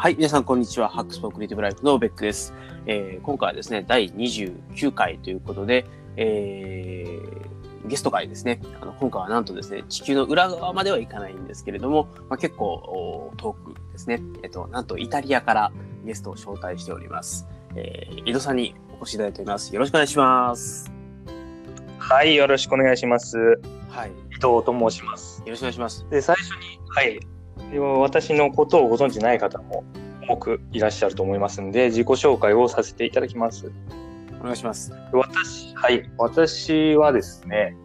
はい、皆さん、こんにちは。ハックスポークリティブライフのベックです。えー今回はですね、第29回ということで、えーゲスト会ですね。あの今回はなんとですね、地球の裏側まではいかないんですけれども、まあ、結構お遠くですね、えっと、なんとイタリアからゲストを招待しております。えー井戸さんにお越しいただいております。よろしくお願いします。はい、よろしくお願いします。はい、よ伊藤と申します。ろしくお願いします。で、最初に、はい、私のことをご存知ない方も多くいらっしゃると思いますので、自己紹介をさせていただきます。お願いします。私、はい、私はですね、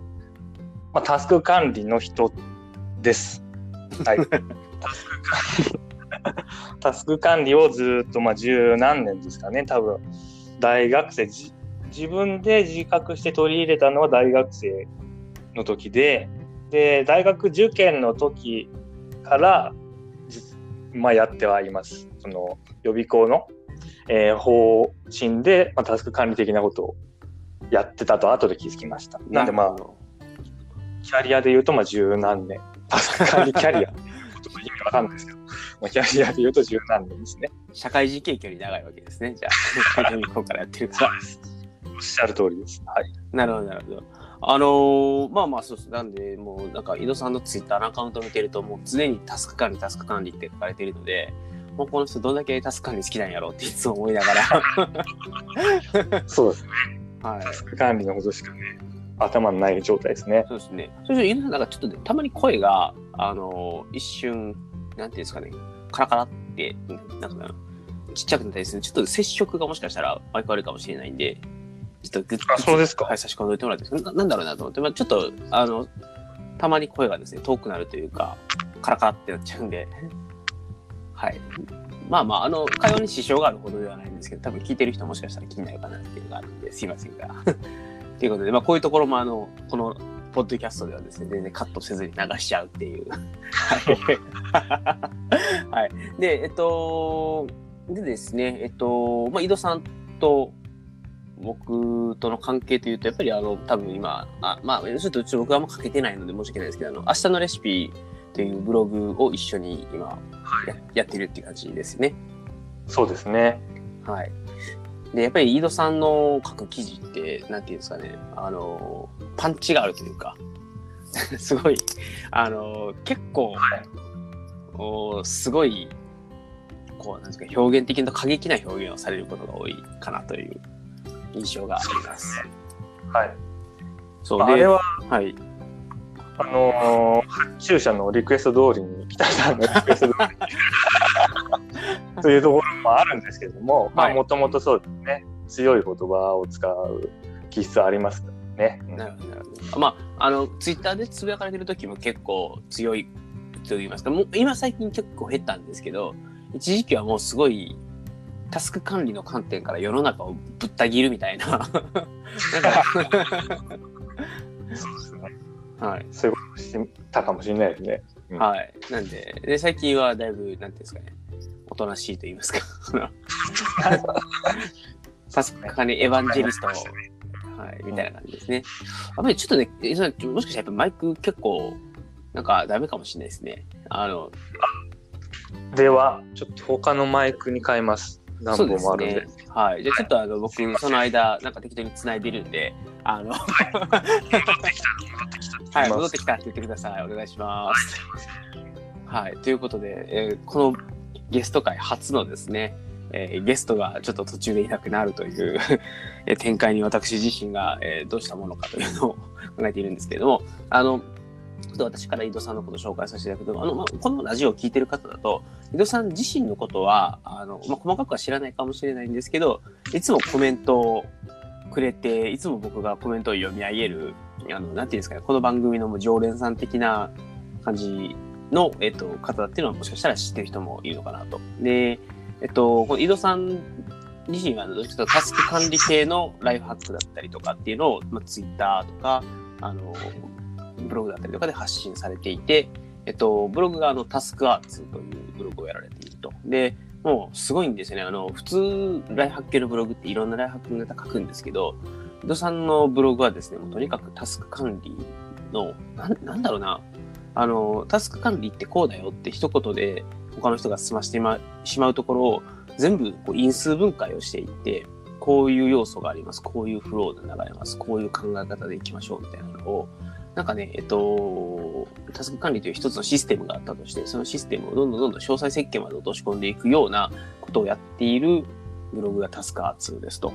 まあ、タスク管理の人です。はい。タスク管理 タスク管理をずっと、まあ、十何年ですかね、多分、大学生、じ自分で自覚して取り入れたのは大学生の時で、で、大学受験の時から、じまあ、やってはいます。その予備校の、えー方針で、まあ、タスク管理的なことをやってたと後で気づきました。なんでまあキャリアで言うとまあ十何年。タスク管理キャリア 意味わかんないですけど、まあ、キャリアで言うと十何年ですね。社会人経験より長いわけですね。じゃあ、予備校からやってるから。おっしゃる通りです。はい。なるほど、なるほど。あのーまあまあそうです。なんで、もうなんか、井戸さんのツイッターのアカウントを見てると、もう常にタスク管理、タスク管理って書かれているので、もうこの人どんだけタスク管理好きなんやろうっていつも思いながそうですね。ら、はい。タスク管理のことしかね、頭のない状態ですね。そうですね。それで井戸さん、なんかちょっとね、たまに声が、あのー一瞬、なんていうんですかね、カラカラって、なんか、ちっちゃくなったりするちょっと接触がもしかしたら相変わるかもしれないんで、ちょっとグッあそうですかはい、差し込んでおいてもらってな、なんだろうなと思って、まあ、ちょっと、あの、たまに声がですね、遠くなるというか、カラカラってなっちゃうんで、はい。まあまあ、あの、会話に支障があるほどではないんですけど、多分聞いてる人もしかしたら気になるかなっていうのがあるんで、すいませんが。ということで、まあ、こういうところも、あの、この、ポッドキャストではですね、全然カットせずに流しちゃうっていう。はい。はい。で、えっと、でですね、えっと、まあ、井戸さんと僕との関係というと、やっぱりあの、多分今、あまあ、ちょっとちょっと僕はあんま書けてないので申し訳ないですけど、あの、明日のレシピというブログを一緒に今ややってるっていう感じですね。そうですね。はい。で、やっぱり井戸さんの書く記事って、なんていうんですかね、あの、パンチがあるというか、すごい、あの、結構、おすごい、こう、なんですか、表現的な過激な表現をされることが多いかなという印象があります。はい。そうあれは、はい。あのー発注者のリクエスト通りに、北さんのリクエスト通りに、というところもあるんですけども、まあ、はいもともとそうですね、強い言葉を使う気質ありますね。うんなるほど、なるほど。まあ、あの、ツイッターでつぶやかれてる時も結構強いと言いますか、もう今最近結構減ったんですけど、一時期はもうすごい、タスク管理の観点から世の中をぶった切るみたいな。なんかそうですね。はい。そういうことをしてたかもしれないですね。うんはい。なんで、で、最近はだいぶ、なんていうんですかね、おとなしいと言いますか。タスク管理エヴァンジェリスト、はい、みたいな感じですね。やっぱりちょっとね、もしかしたらやっぱマイク結構、なんかダメかもしれないですね。あの、では、ちょっと他のマイクに変えます。何そうです本もあるんで。ね。はい。じゃあちょっとあの、僕、その間、なんか適当に繋いでるんで、あの、はい、戻ってきたって言ってください。お願いします。はい、ということで、えーこのゲスト会初のですね、えーゲストがちょっと途中でいなくなるという えー展開に私自身が、えーどうしたものかというのを考えているんですけれども、あの、ちょっと私から井戸さんのことを紹介させていただくと、あの、まあ、このラジオを聞いてる方だと、井戸さん自身のことは、あの、まあ、細かくは知らないかもしれないんですけど、いつもコメントをくれて、いつも僕がコメントを読み上げる、あの、なんていうんですかね、この番組のもう常連さん的な感じの、えっと、方っていうのはもしかしたら知ってる人もいるのかなと。で、えっと、この井戸さん自身は、どっちかとタスク管理系のライフハックだったりとかっていうのを、まあ、ツイッターとか、あの、ブログだったりとかで発信されていて、えっと、ブログがあの、タスクアーツというブログをやられていると。で、もうすごいんですよね。あの、普通、ライフハックのブログっていろんなライハックのネタ書くんですけど、井戸さんのブログはですね、もうとにかくタスク管理の、なんなんだろうな、あの、タスク管理ってこうだよって一言で他の人が済ましてしまうところを全部こう因数分解をしていってこういう要素がありますこういうフローで流れますこういう考え方でいきましょうみたいなのをなんかね、えっと、タスク管理という一つのシステムがあったとして、そのシステムをどんどんどんどん詳細設計まで落とし込んでいくようなことをやっているブログがタスカー2ですと。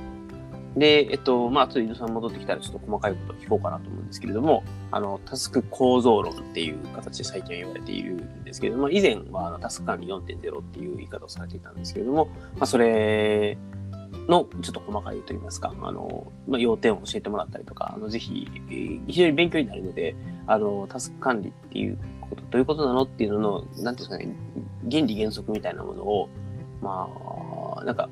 で、えっと、まあ、後で井戸さん戻ってきたらちょっと細かいことを聞こうかなと思うんですけれども、あの、タスク構造論っていう形で最近は言われているんですけれども、以前はあのタスク管理4.0っていう言い方をされていたんですけれども、まあ、それのちょっと細かいと言いますか、あの、まあ、要点を教えてもらったりとか、あの、ぜひ、非常に勉強になるので、あの、タスク管理っていうこと、どういうことなのっていうのの、なんていうんですかね、原理原則みたいなものを、まあ、なんか、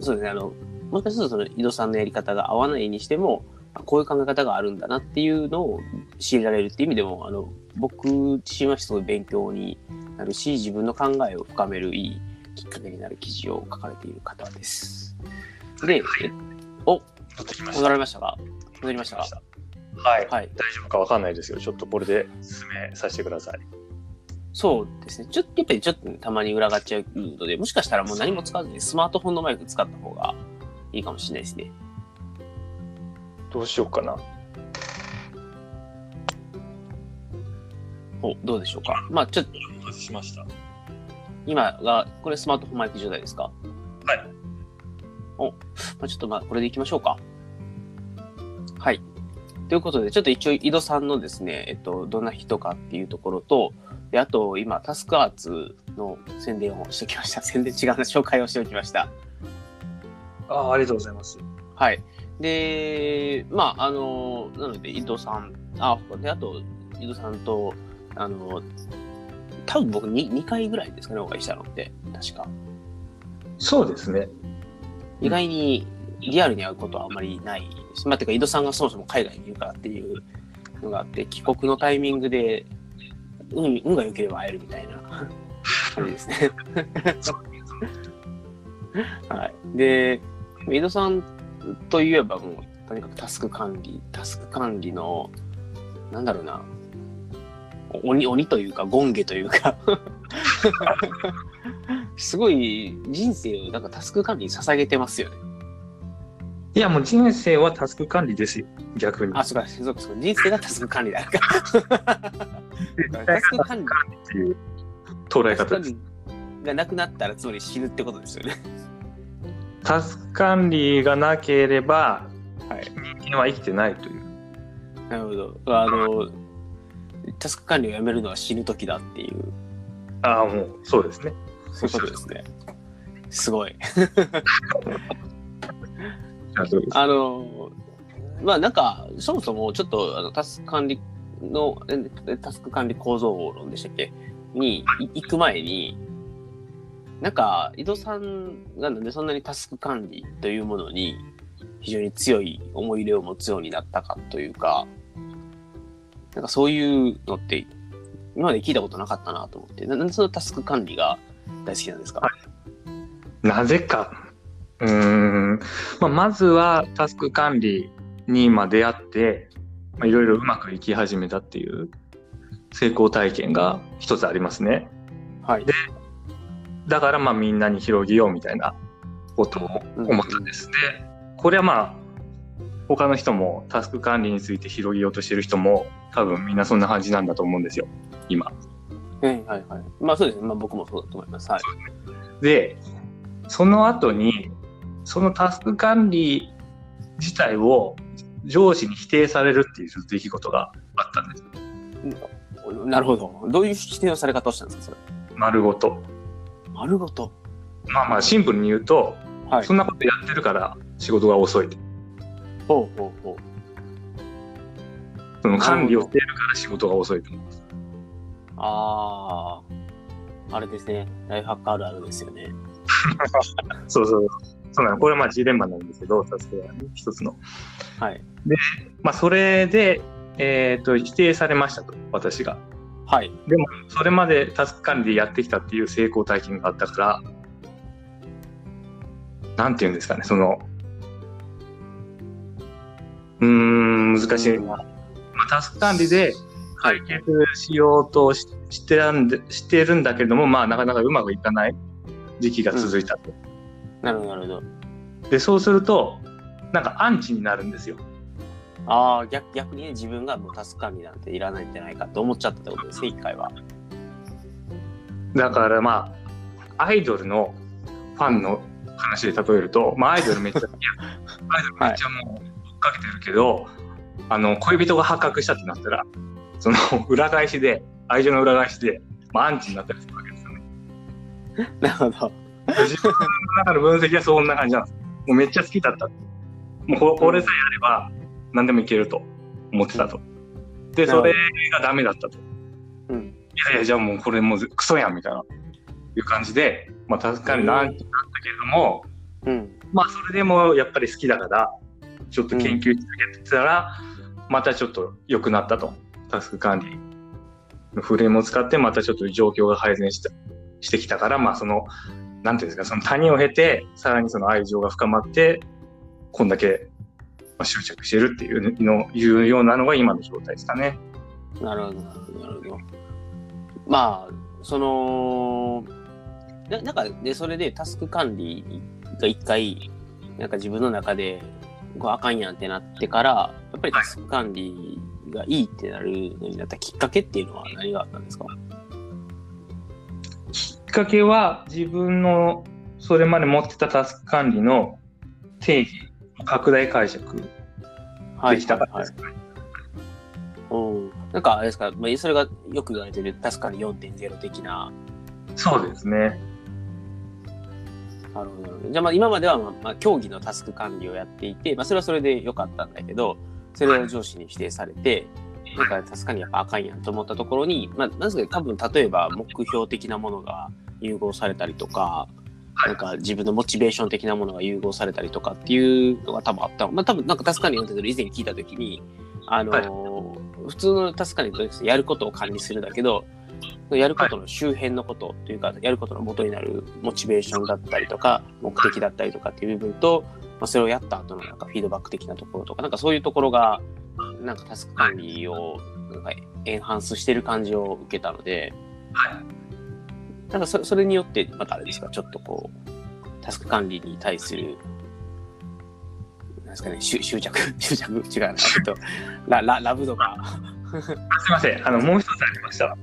そうですね、あの、もしかするとその井戸さんのやり方が合わないにしても、こういう考え方があるんだなっていうのを知られるっていう意味でも、あの、僕自身はすごい勉強になるし、自分の考えを深めるいいきっかけになる記事を書かれている方です。で、お、戻られましたか？戻りましたか？はい、はい、大丈夫かわかんないですよ。ちょっとこれで進めさせてください。そうですね。ちょっと、やっぱりちょっとたまに裏がっちゃうので、もしかしたらもう何も使わずにスマートフォンのマイク使った方がいいかもしれないですね。どうしようかな。お、どうでしょうか？まあちょっと。外しました。今が、これスマートフォンマイク状態ですか？はい。お、まあ、ちょっとまあこれでいきましょうか。はい。ということで、ちょっと一応井戸さんのですね、えっと、どんな人かっていうところと、で、あと今、タスクアーツの宣伝をしておきました。宣伝違うな、紹介をしておきました。あありがとうございます。はい。で、まあ、あの、なので、井戸さん、あ、で、あと、井戸さんと、あの、多分僕 2, 2回ぐらいですかね、お会いしたのって、確か。そうですね。意外にリアルに会うことはあんまりない。まあ、てか、井戸さんがそもそも海外にいるからっていうのがあって、帰国のタイミングで、運運が良ければ会えるみたいな感じですね。はい。で、井戸さんといえばもう、とにかくタスク管理、タスク管理の、なんだろうな、鬼、鬼というか、権下というか すごい人生をなんかタスク管理に捧げてますよね。いや、もう人生はタスク管理ですよ、逆に。あ、そうか、そうか、そうか。人生がタスク管理だから。タスク管理っていう捉え方です。がなくなったら、つまり死ぬってことですよね。タスク管理がなければ、はい、人間は生きてないという。なるほど。あの、タスク管理をやめるのは死ぬ時だっていう。ああ、もう、そうですね。そういうことですね。すごい。あの、まあなんか、そもそもちょっとあのタスク管理の、タスク管理構造論でしたっけ？に行く前に、なんか、井戸さんがなんでそんなにタスク管理というものに非常に強い思い入れを持つようになったかというか、なんかそういうのって今まで聞いたことなかったなと思って、なんでそのタスク管理が大好きなんですか、なぜか。うん、まあ、まずはタスク管理に今出会って、まあ、いろいろうまくいき始めたっていう成功体験が一つありますね。はい。で、だからまあみんなに広げようみたいなことを思ったんですね。うん、これはまあ他の人もタスク管理について広げようとしてる人も多分みんなそんな感じなんだと思うんですよ今。はいはいはい。まあそうですね。まあ僕もそうだと思います。はい。で、その後にそのタスク管理自体を上司に否定されるっていう出来事があったんです。なるほど。どういう否定のされ方をしたんですか、それ？丸ごと。丸ごと。まあまあシンプルに言うと、はい、そんなことやってるから仕事が遅い。ほうほうほう。その管理をしているから仕事が遅いと思います。ああ、あれですね。ライフハックあるあるですよね。そうそう。そうなの。これはまあジレンマなんですけど、さすがに一つの。はい。で、まあそれで、えっ、ー、と、否定されましたと、私が。はい。でも、それまでタスク管理でやってきたっていう成功体験があったから、なんて言うんですかね、その、うーん、難しい。まあ、タスク管理で解決しようとししてるんでしてるんだけれども、まあ、なかなかうまくいかない時期が続いたと。なるほど、なるほど。で、そうすると、なんかアンチになるんですよ。ああ、逆逆にね、自分がもうタスク管理なんていらないんじゃないかと思っちゃったってことですね、一回は。だからまあ、アイドルのファンの話で例えると、まあ、アイドルめっちゃ、い やアイドルめっちゃもう追っかけてるけど、あの、恋人が破格したってなったら、その 裏返しで、愛情の裏返しで、まあ、アンチになったりするわけですよね。なるほど。自分の中の分析はそんな感じなんです。もうめっちゃ好きだった。もうここれさえあれば何でもいけると思ってたと。で、それがダメだったと。うん。いやいや、じゃあもうこれもうクソやんみたいな、いう感じで、まあ確かになんてなったけれども、うん。まあそれでもやっぱり好きだから、ちょっと研究し続けてたら、またちょっと良くなったと。タスク管理のフレームを使って、またちょっと状況が改善したしてきたから、まあその、なんていうんですか、その谷を経て、さらにその愛情が深まって、こんだけまあ執着してるっていうの、いうようなのが今の状態ですかね。なるほど、なるほど、なるほど。まあ、その、ななんか、で、それでタスク管理が一回、なんか自分の中で、こうあかんやんってなってから、やっぱりタスク管理がいいってなるのになったきっかけっていうのは何があったんですか？きっかけは自分のそれまで持ってたタスク管理の定義、拡大解釈はできたからはいです。なんかあれですか、まあ、それがよく言われてるタスク管理4.0的な、そうですね。なるほど。じゃあまあ今までは、まあまあ、競技のタスク管理をやっていて、まあそれはそれで良かったんだけど、それを上司に指定されて、なんかタスク管理やっぱあかんやんと思ったところに、まあなんですかね、多分例えば目標的なものが融合されたりとか、なんか自分のモチベーション的なものが融合されたりとかっていうのが多分あったの。まあ多分なんかタスク管理読んでる以前に聞いたときに、あのー普通のタスク管理とやることを管理するんだけど、やることの周辺のことというか、やることの元になるモチベーションだったりとか、目的だったりとかっていう部分と、まあ、それをやった後のなんかフィードバック的なところとか、なんかそういうところが、なんかタスク管理をなんかエンハンスしてる感じを受けたので、はいなんかそそれによって、またあれですか、ちょっとこう、タスク管理に対する、なんですかね、執執着、執着違うな、ちょっと、ラララブ度が。すみません。あの、もう一つありました。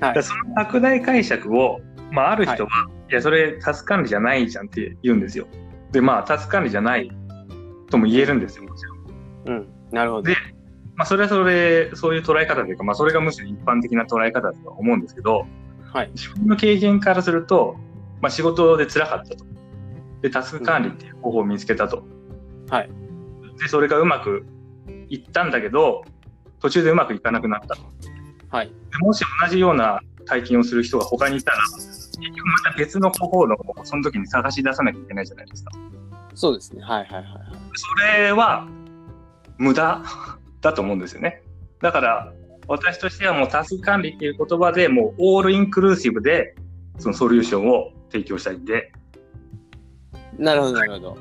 はい。その拡大解釈を、まあ、ある人は、い、や、それタスク管理じゃないじゃんって言うんですよ。で、まあ、タスク管理じゃないとも言えるんですよ、もちろん。うん、なるほどで。まあ、それはそれ、そういう捉え方というか、まあ、それがむしろ一般的な捉え方だとは思うんですけど、はい。自分の経験からすると、まあ、仕事で辛かったと。で、タスク管理っていう方法を見つけたと。はい。で、それがうまくいったんだけど、途中でうまくいかなくなったと。はい。でもし同じような体験をする人が他にいたら、結局また別の方法の方をその時に探し出さなきゃいけないじゃないですか。そうですね。はいはいはいはい。それは無駄だと思うんですよね。だから私としてはもうタスク管理っていう言葉でもうオールインクルーシブでそのソリューションを提供したいんで、なるほど、なるほど。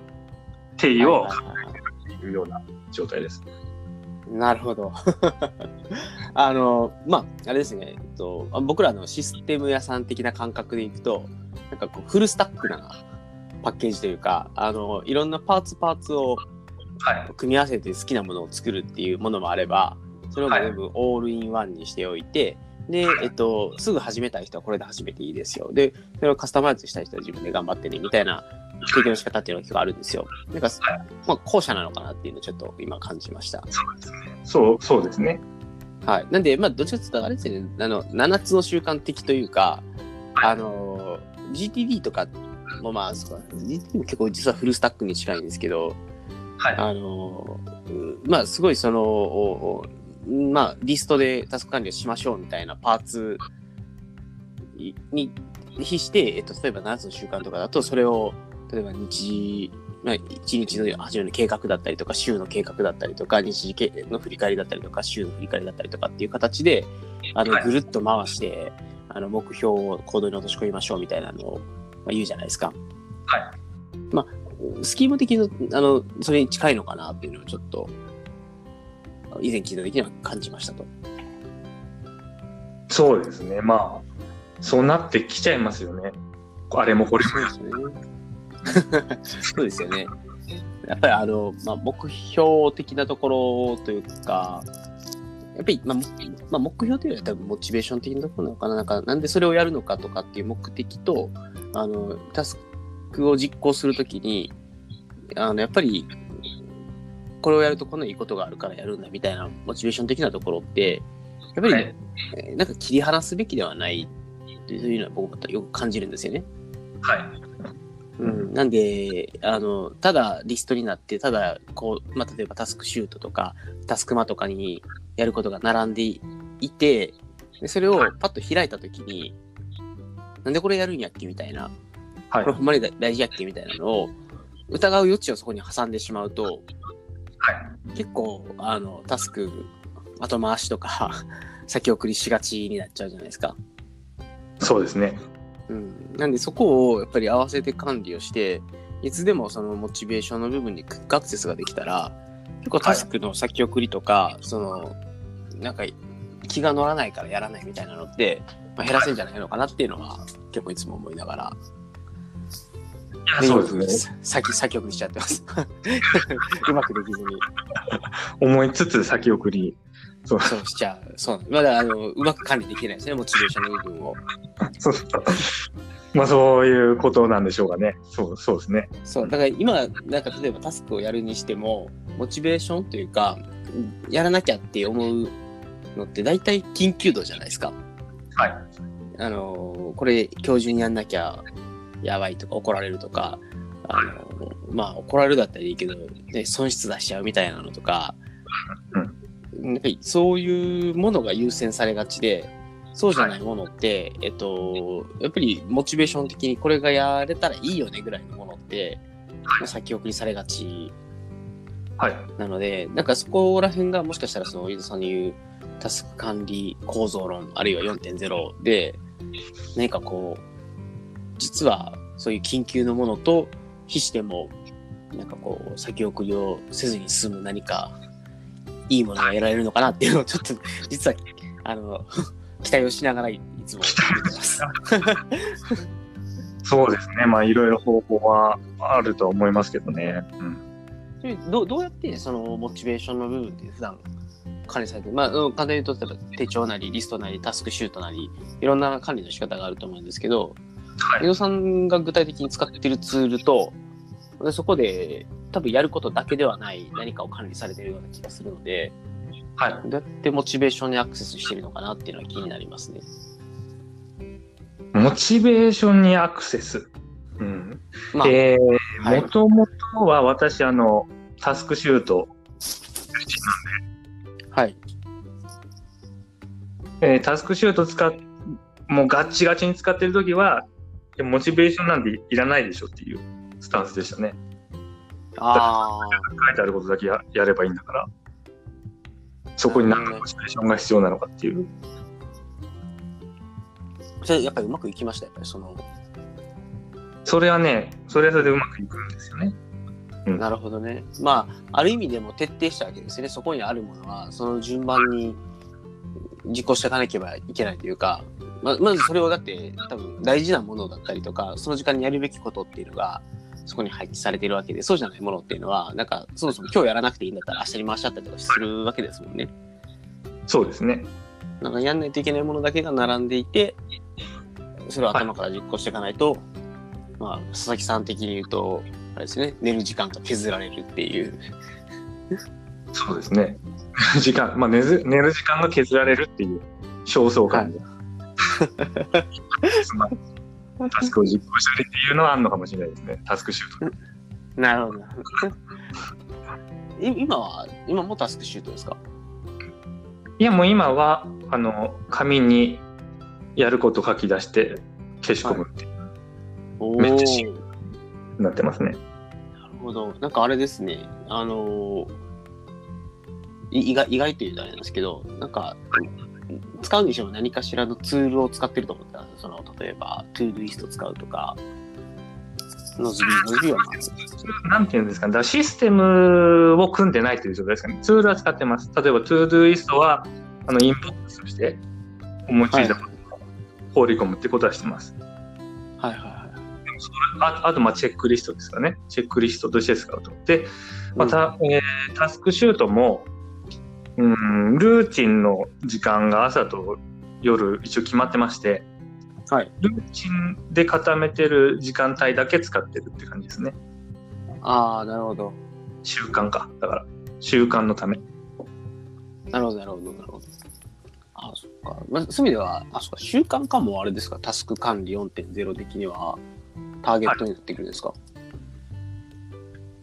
定義をはいはいはいはいっていうような状態です。なるほど。あの、まあ、あれですね、えっと、あ僕らのシステム屋さん的な感覚でいくと、なんかこう、フルスタックなパッケージというか、あの、いろんなパーツパーツをはい。組み合わせて好きなものを作るっていうものもあれば、それを全部オールインワンにしておいて、で、えっと、すぐ始めたい人はこれで始めていいですよ。で、それをカスタマイズしたい人は自分で頑張ってね、みたいな提供の仕方っていうのが結構あるんですよ。なんか、まあ、後者なのかなっていうのをちょっと今感じました。そう、そうですね。はい。なんで、まあ、どっちかっていうと、あれですよね、あの、7つの習慣的というか、あの、GTD とかもまあ、そうか GTD も結構実はフルスタックに近いんですけど、はい。あの、うまあ、すごいその、まあ、リストでタスク管理をしましょうみたいなパーツに比して、えっと、例えば7つの習慣とかだと、それを、例えば日、まあ、一日の初めの計画だったりとか、週の計画だったりとか、日時の振り返りだったりとか、週の振り返りだったりとかっていう形で、あの、はいぐるっと回して、あの、目標を行動に落とし込みましょうみたいなのを、まあ、言うじゃないですか。はい。まあ、スキーム的に、あの、それに近いのかなっていうのをちょっと、以前聞いた時には感じましたと。そうですね。まあ、そうなってきちゃいますよね。あれもこれもやね。そうですよね。やっぱりあの、まあ、目標的なところというか、やっぱり、まあ、もまあ、目標というよりは多分モチベーション的なところなのかな。なんか、なんでそれをやるのかとかっていう目的と、あの、タスクを実行するときに、あの、やっぱり、これをやるとこんないいことがあるからやるんだみたいなモチベーション的なところって、やっぱり、はいえーなんか切り離すべきではないというのは僕はよく感じるんですよね。はい。うん、なんで、あの、ただリストになって、ただ、こう、まあ、例えばタスクシュートとか、タスクマとかにやることが並んでいて、でそれをパッと開いたときに、なんでこれやるんやっけみたいな、はいこれ。ほんまに大事やっけみたいなのを、疑う余地をそこに挟んでしまうと、はい。結構、あの、タスク、後回しとか、先送りしがちになっちゃうじゃないですか。そうですね。うん、なんでそこをやっぱり合わせて管理をしていつでもそのモチベーションの部分にクックアクセスができたら結構タスクの先送りとか、そのなんか気が乗らないからやらないみたいなのって、まあ、減らせんじゃないのかなっていうのは結構いつも思いながらそうですね。ね先先送りしちゃってます うまくできずに思いつつ先送り。そうそうしちゃうそうまだあのうまく管理できてないですねモチベーションの部分を そう まあそういうことなんでしょうかね。そうそうですね。そう、だから今、なんか例えばタスクをやるにしても、モチベーションというか、やらなきゃって思うのって大体緊急度じゃないですか。はい。あの、これ今日中にやんなきゃやばいとか怒られるとか、あの、まあ怒られるだったらいいけど、ね、損失出しちゃうみたいなのとか、なんかそういうものが優先されがちで、そうじゃないものって、えっと、やっぱりモチベーション的にこれがやれたらいいよねぐらいのものって、まあ先送りされがち。はい。なので、なんかそこら辺がもしかしたらその、飯田さんの言うタスク管理構造論、あるいは4.0で、何かこう、実はそういう緊急のものと比しても、なんかこう、先送りをせずに済む何か、いいものが得られるのかなっていうのをちょっと、実は、あの、期待をしながらいつも見てます。そうですね。まあいろいろ方法はあるとは思いますけどね。うん。どうどうやってそのモチベーションの部分って普段管理されてるまあ、うん簡単に言うと、例えば手帳なり、リストなり、タスクシュートなり、いろんな管理の仕方があると思うんですけど、はい江戸さんが具体的に使っているツールと、でそこで多分やることだけではない何かを管理されているような気がするので、はい。どうやってモチベーションにアクセスしているのかなっていうのは気になりますね。モチベーションにアクセス。うん。まあ、えーはいもともとは私、あの、タスクシュート、はい。えータスクシュート使っ、もうガッチガチに使ってるときは、モチベーションなんていらないでしょっていうスタンスでしたね。あ書いてあることだけややればいいんだから、そこに何のモチベーションが必要なのかっていう。あ、それやっぱりうまくいきました、やっぱりその、それはね、それはそれでうまくいくんですよね。なるほどね。まあ、ある意味でも徹底したわけですね。そこにあるものは、その順番に実行していかなければいけないというか、ままずそれをだって多分大事なものだったりとか、その時間にやるべきことっていうのが、そこに配置されているわけで、そうじゃないものっていうのは、なんか、そもそも今日やらなくていいんだったら明日に回しちゃったりとかするわけですもんね。そうですね。なんかやんないといけないものだけが並んでいて、それを頭から実行していかないと、まあ、佐々木さん的に言うと、あれですね、寝る時間が削られるっていう。そうですね。時間、まあ寝ず寝る時間が削られるっていう焦燥感が。まあタスクを実行したりっていうのはあるのかもしれないですね。タスクシュート。なるほど。い今は、今もタスクシュートですか？いや、もう今は、あの、紙にやること書き出して消し込むっていうおめっちゃシーなってますね。なるほど。なんかあれですね。あのーい意外意外というとあれなんですけど、なんか、使うにしても何かしらのツールを使ってると思ったんですその、例えば、 Todoist 使うとか、 Nozbe、Nozbe はまなんていうんですかね。だシステムを組んでないという状態ですかね。ツールは使ってます。例えば、 Todoist は、あの、インボックスとして、思いついたことを放り込むってことはしてます。はいはいはい。ああと、まあ、チェックリストですかね。チェックリストとして使うと。で、また、えータスクシュートも、うん、ルーチンの時間が朝と夜一応決まってまして、はい。ルーチンで固めてる時間帯だけ使ってるって感じですね。ああ、なるほど。習慣か。だから、習慣のため。なるほど、なるほど、なるほど。あそっか。まあ、そういう意味では、あ、そっか、習慣化もあれですか、タスク管理4.0的には、ターゲットになってくるんですか、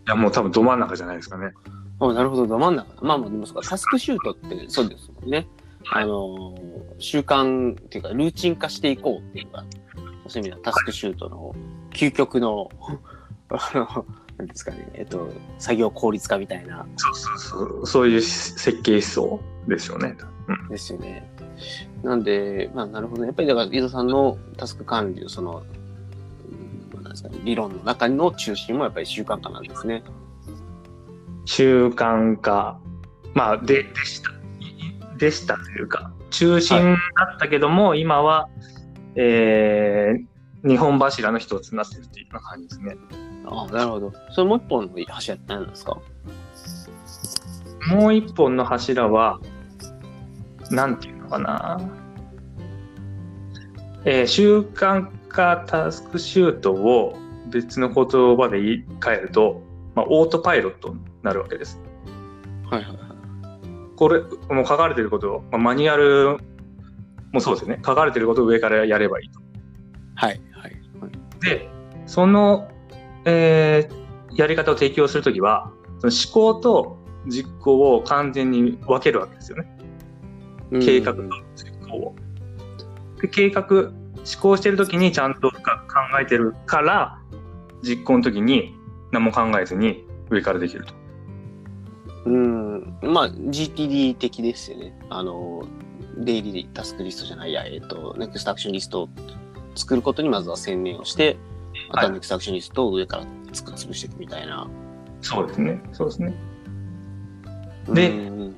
いや、もう多分ど真ん中じゃないですかね。あなるほど、ど真ん中。まあまあ、でもそうか、タスクシュートってそうですもんね。はいあのー習慣っていうか、ルーチン化していこうっていうか、そういう意味ではタスクシュートの究極の、あの、なんですかね、えっと、作業効率化みたいな、そうそうそう。そういう設計思想ですよね。うん。ですよね。なんで、まあ、なるほどね。やっぱりだから、伊藤さんのタスク管理のその、うんなんですかね、理論の中の中心もやっぱり習慣化なんですね。習慣化、まあ、で、でした。いでしたというか、中心だったけども、今は、えー、日本柱の一つになってるっていう感じですね。ああ、なるほど。それもう一本の柱って何なんですか？もう一本の柱は、なんていうのかな。えー習慣化タスクシュートを別の言葉で言い換えると、まあ、オートパイロットになるわけです。はいはいはい。これ、もう書かれてることを、まあ、マニュアルもそうですよね。書かれてることを上からやればいいと。はいはい。で、その、えーやり方を提供するときは、その思考と実行を完全に分けるわけですよね。計画と実行を。で計画、思考してるときにちゃんと深く考えてるから、実行のときに何も考えずに上からできると。うん。まあ、GTD 的ですよね。あの、デイリータスクリストじゃないや、えっと、ネクストアクションリストを作ることにまずは専念をして、あとはネクストアクションリストを上からつく潰していくみたいな。そうですね。そうですね。でうん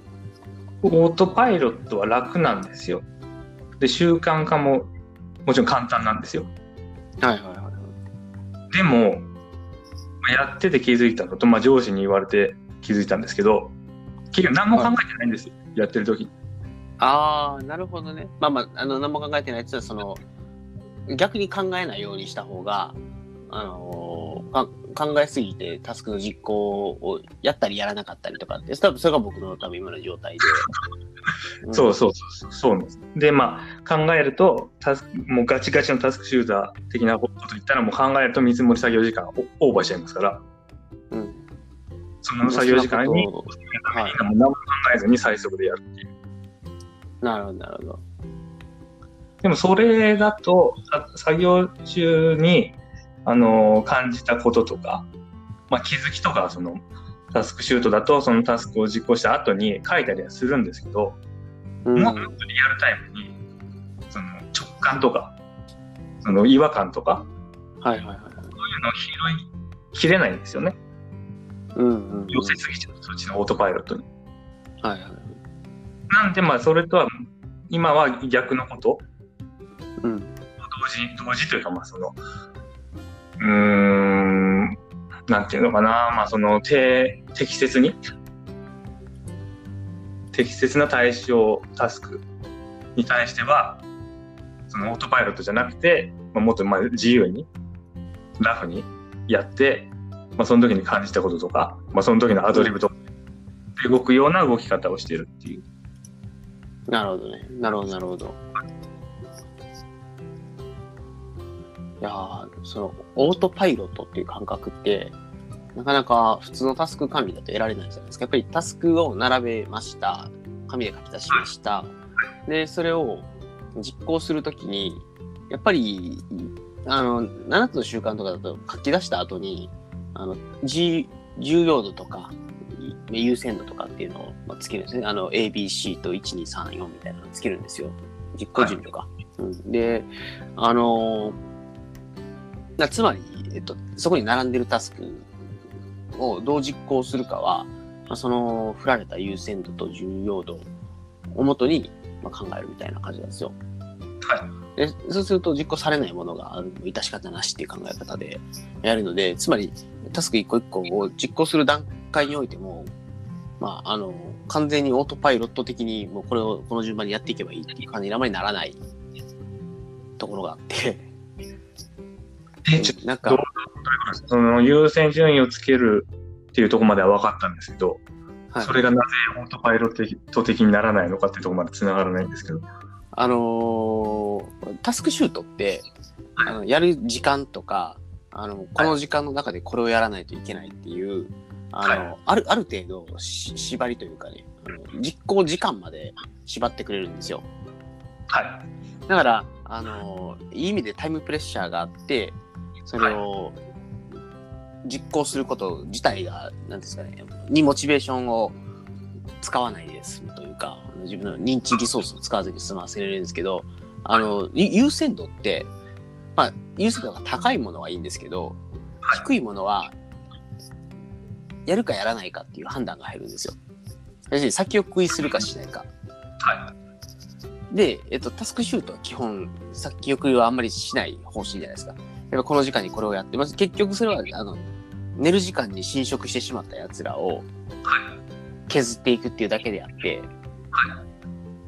オートパイロットは楽なんですよ。で、習慣化ももちろん簡単なんですよ。はいはいはいはい。でも、まあやってて気づいたのと、まあ、上司に言われて気づいたんですけど、結局何も考えてないんですよ。やってる時ああ、なるほどね。まあまあ、あの、何も考えてないやつは、その、逆に考えないようにした方が、あのーか考えすぎてタスクの実行をやったりやらなかったりとかって、多分それが僕の多分今の状態で。んそうそうそうそうなんです。で、まあ、考えると、タスクもうガチガチのタスクシューター的なこと言ったら、もう考えると見積もり作業時間をオーバーしちゃいますから、うん。その作業時間に、はい何も考えずに最速でやるっていう。なるほど、なるほど。でもそれだと、さ作業中に、あの感じたこととか、まあ、気づきとかはそのタスクシュートだとそのタスクを実行した後に書いたりはするんですけど、うんもっとリアルタイムにその直感とかその違和感とかはいはいはい。そういうのを拾いきれないんですよね。寄せすぎちゃうそっちのオートパイロットに。はいはい。なんでまあそれとは今は逆のことうん。同時同時というかまあそのうーんなんていうのかなまあそのて適切に適切な対象タスクに対してはそのオートパイロットじゃなくて、まあ、もっとまあ自由にラフにやって、まあ、その時に感じたこととか、まあ、その時のアドリブとかで動くような動き方をしているっていうなるほどね。なるほど、なるほど。いやーその、オートパイロットっていう感覚って、なかなか普通のタスク管理だと得られないじゃないですか。やっぱりタスクを並べました。紙で書き出しました。で、それを実行するときに、やっぱり、あの、7つの習慣とかだと書き出した後に、あの、G、重要度とか、優先度とかっていうのをまあつけるんですね。あの、ABC と1234みたいなのをつけるんですよ。実行順序が。うん、で、あのなつまり、えっと、そこに並んでるタスクをどう実行するかは、まあ、その振られた優先度と重要度をもとに、まあ、考えるみたいな感じなんですよ。でそうすると実行されないものがある致し方なしっていう考え方でやるので、つまりタスク一個一個を実行する段階においても、まあ、あの、完全にオートパイロット的にもうこれをこの順番にやっていけばいいっていう感じにあまりならないところがあって、えちょっなんか。その優先順位をつけるっていうところまでは分かったんですけど、はい。それがなぜオートパイロット的にならないのかっていうところまで繋がらないんですけど。あのータスクシュートって、あのやる時間とか、あの、この時間の中でこれをやらないといけないっていう、あの、はある、ある程度し縛りというかね、あの実行時間まで縛ってくれるんですよ。はい。だから、あのーいい意味でタイムプレッシャーがあって、それを実行すること自体が、なんですかね、にモチベーションを使わないで済むというか、自分の認知リソースを使わずに済ませれるんですけど、あの、ゆ優先度って、まあ、優先度が高いものはいいんですけど、はい低いものは、やるかやらないかっていう判断が入るんですよ。要するに先送りするかしないか。はで、えっと、タスクシュートは基本、先送りはあんまりしない方針じゃないですか。やっぱこの時間にこれをやってます。結局それは、あの、寝る時間に侵食してしまった奴らを削っていくっていうだけであって、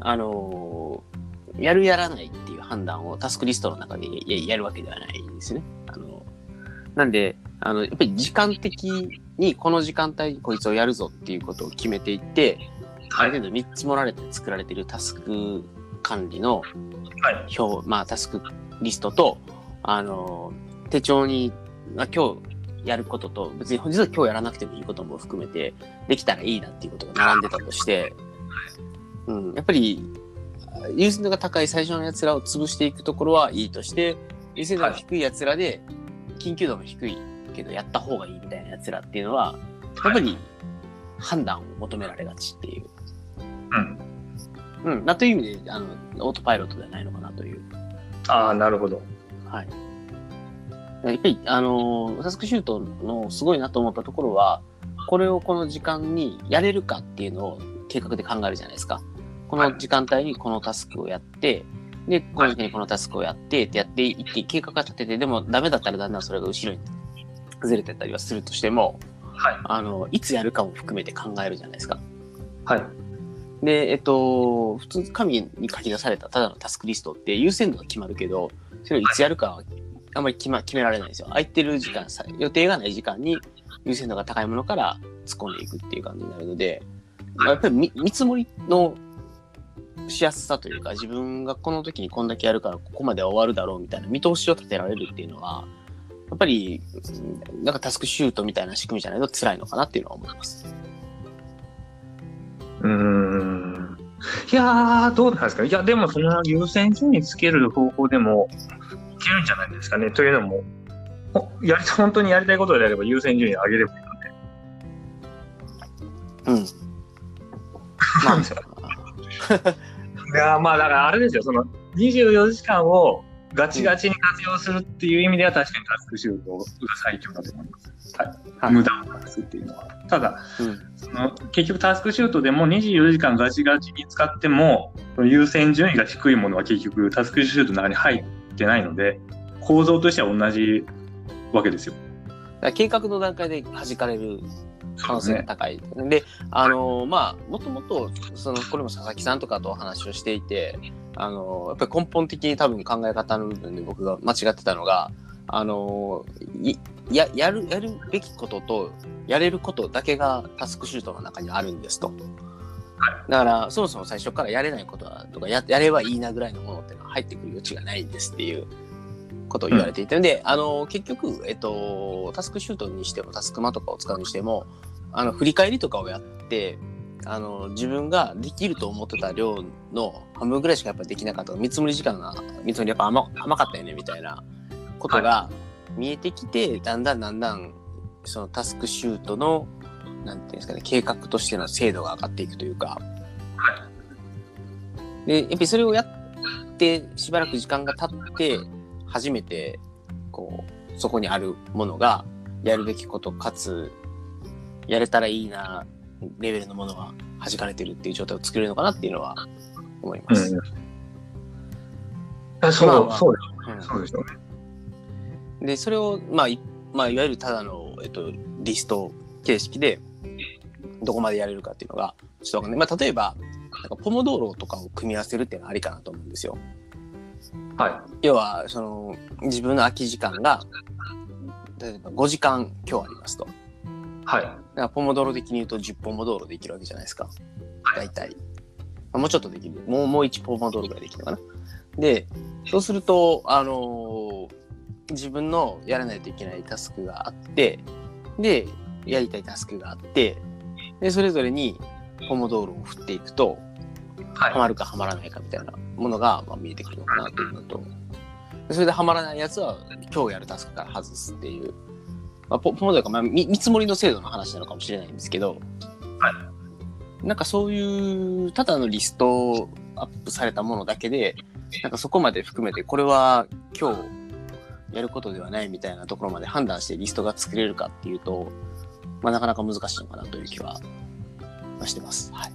あのーやるやらないっていう判断をタスクリストの中でややるわけではないんですね。あの、なんで、あの、やっぱり時間的にこの時間帯にこいつをやるぞっていうことを決めていって、ある程度見積もられて作られているタスク管理のはい。表、まあタスクリストと、あの、手帳に、まあ、今日やることと、別に実は今日やらなくてもいいことも含めて、できたらいいなっていうことが並んでたとして、うん、やっぱり、優先度が高い最初の奴らを潰していくところはいいとして、優先度が低い奴らで、緊急度も低いけどやった方がいいみたいな奴らっていうのは、やっぱり判断を求められがちっていう。うん。うん。なという意味で、あの、オートパイロットではないのかなという。ああ、なるほど。はい。やっぱり、あのータスクシュートのすごいなと思ったところは、これをこの時間にやれるかっていうのを計画で考えるじゃないですか。この時間帯にこのタスクをやって、で、この時にこのタスクをやって、ってやっていって、計画が立てて、でもダメだったらだんだんそれが後ろにずれてったりはするとしても、はい。あの、いつやるかも含めて考えるじゃないですか。はい。で、えっと、普通紙に書き出されたただのタスクリストって優先度が決まるけど、それをいつやるかはあんまり決,、ま、決められないんですよ。空いてる時間さ、予定がない時間に優先度が高いものから突っ込んでいくっていう感じになるので、まあやっぱり見見積もりのしやすさというか、自分がこの時にこんだけやるからここまでは終わるだろうみたいな見通しを立てられるっていうのは、やっぱり、うんなんかタスクシュートみたいな仕組みじゃないと辛いのかなっていうのは思います。うーん。いやー、どうなんですか？ね。いや、でもその優先順位つける方法でもいけるんじゃないですかね。というのも、ほやり 本当にやりたいことであれば優先順位上げればいいので。うん。まあ、いやーまあだからあれですよ、その24時間をガチガチに活用するっていう意味では確かにタスクシュートが最強だと思います。はい無駄をなくすっていうのは。ただ、うん。その結局タスクシュートでも24時間ガチガチに使っても、優先順位が低いものは結局タスクシュートの中に入ってないので、構造としては同じわけですよ。計画の段階で弾かれる可能性が。高い。であのまあ、もともと、その、これも佐々木さんとかとお話をしていて、あのやっぱり根本的に多分考え方の部分で僕が間違ってたのが、あのや、やる、やるべきことと、やれることだけがタスクシュートの中にあるんですと。だから、そもそも最初からやれないことは、とかや、やればいいなぐらいのものってのは入ってくる余地がないんですっていうことを言われていて、で、あの、結局、えっと、タスクシュートにしても、タスクマとかを使うにしても、あの、振り返りとかをやって、あの、自分ができると思ってた量の半分ぐらいしかやっぱできなかった。見積もり時間が、見積もりやっぱ甘甘かったよね、みたいなことが見えてきて、だんだんだんだん、そのタスクシュートの、なんていうんですかね、計画としての精度が上がっていくというか、で、やっぱりそれをやって、しばらく時間が経って、初めて、こう、そこにあるものが、やるべきことかつ、やれたらいいな、レベルのものが弾かれてるっていう状態を作れるのかなっていうのは思います。うんあそう、まあまあそうでしょうね。で、それを、まあ、いまあ、いわゆるただの、えっと、リスト形式で、どこまでやれるかっていうのが、ちょっとわかんない。まあ、例えば、なんかポモドーロとかを組み合わせるっていうのはありかなと思うんですよ。は要は、その、自分の空き時間が、例えば5時間今日ありますと。だい。はい。からポモドーロ的に言うと10ポモドーロできるわけじゃないですか。大体。まあもうちょっとできる。もう、もう1ポモドーロぐらいできるのかな。で、そうすると、あのー自分のやらないといけないタスクがあって、で、やりたいタスクがあって、で、それぞれにポモドーロを振っていくと、はいハマるかハマらないかみたいなものが、まあ、見えてくるのかなというのと、それでハマらないやつは今日やるタスクから外すっていう、まあ、ポモドーロが、まあ、見積もりの制度の話なのかもしれないんですけど、なんかそういうただのリストアップされたものだけで、なんかそこまで含めて、これは今日やることではないみたいなところまで判断してリストが作れるかっていうと、まあ、なかなか難しいのかなという気はしてます。はい。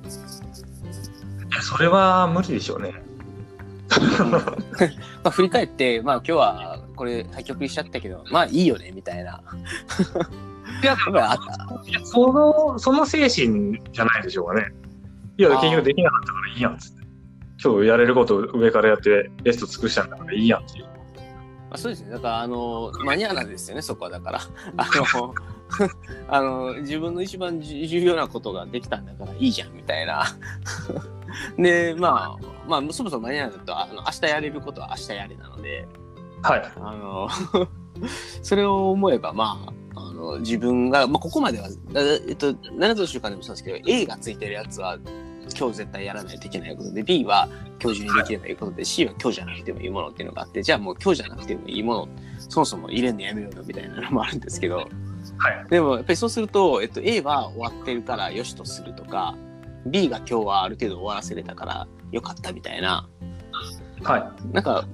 それは無理でしょうね。まあ、振り返って、まあ今日はこれ廃曲にしちゃったけど、まあいいよねみたいな。いや、その、その精神じゃないでしょうかね。いや、結局できなかったからいいやんっつって。今日やれること上からやってレスト尽くしたんだからいいやんっていう。まあ、そうですね。だから、あの、マニアなんですよね、そこはだから。あの、あの、自分の一番重要なことができたんだからいいじゃん、みたいな。で、まあ、まあ、そもそもマニアだと、あの、明日やれることは明日やれなので、はい。あの、それを思えば、まあ、あの自分が、まあ、ここまでは、だえっと、7つの習慣でもそうですけど、A がついてるやつは、今日絶対やらないといけないことで、B は今日中にできればいいことで、C は今日じゃなくてもいいものっていうのがあって、じゃあもう今日じゃなくてもいいもの、そもそも入れんのやめようよみたいなのもあるんですけど、はい。でもやっぱりそうすると、えっと、A は終わってるからよしとするとか、B が今日はある程度終わらせれたからよかったみたいな、はい。なんか、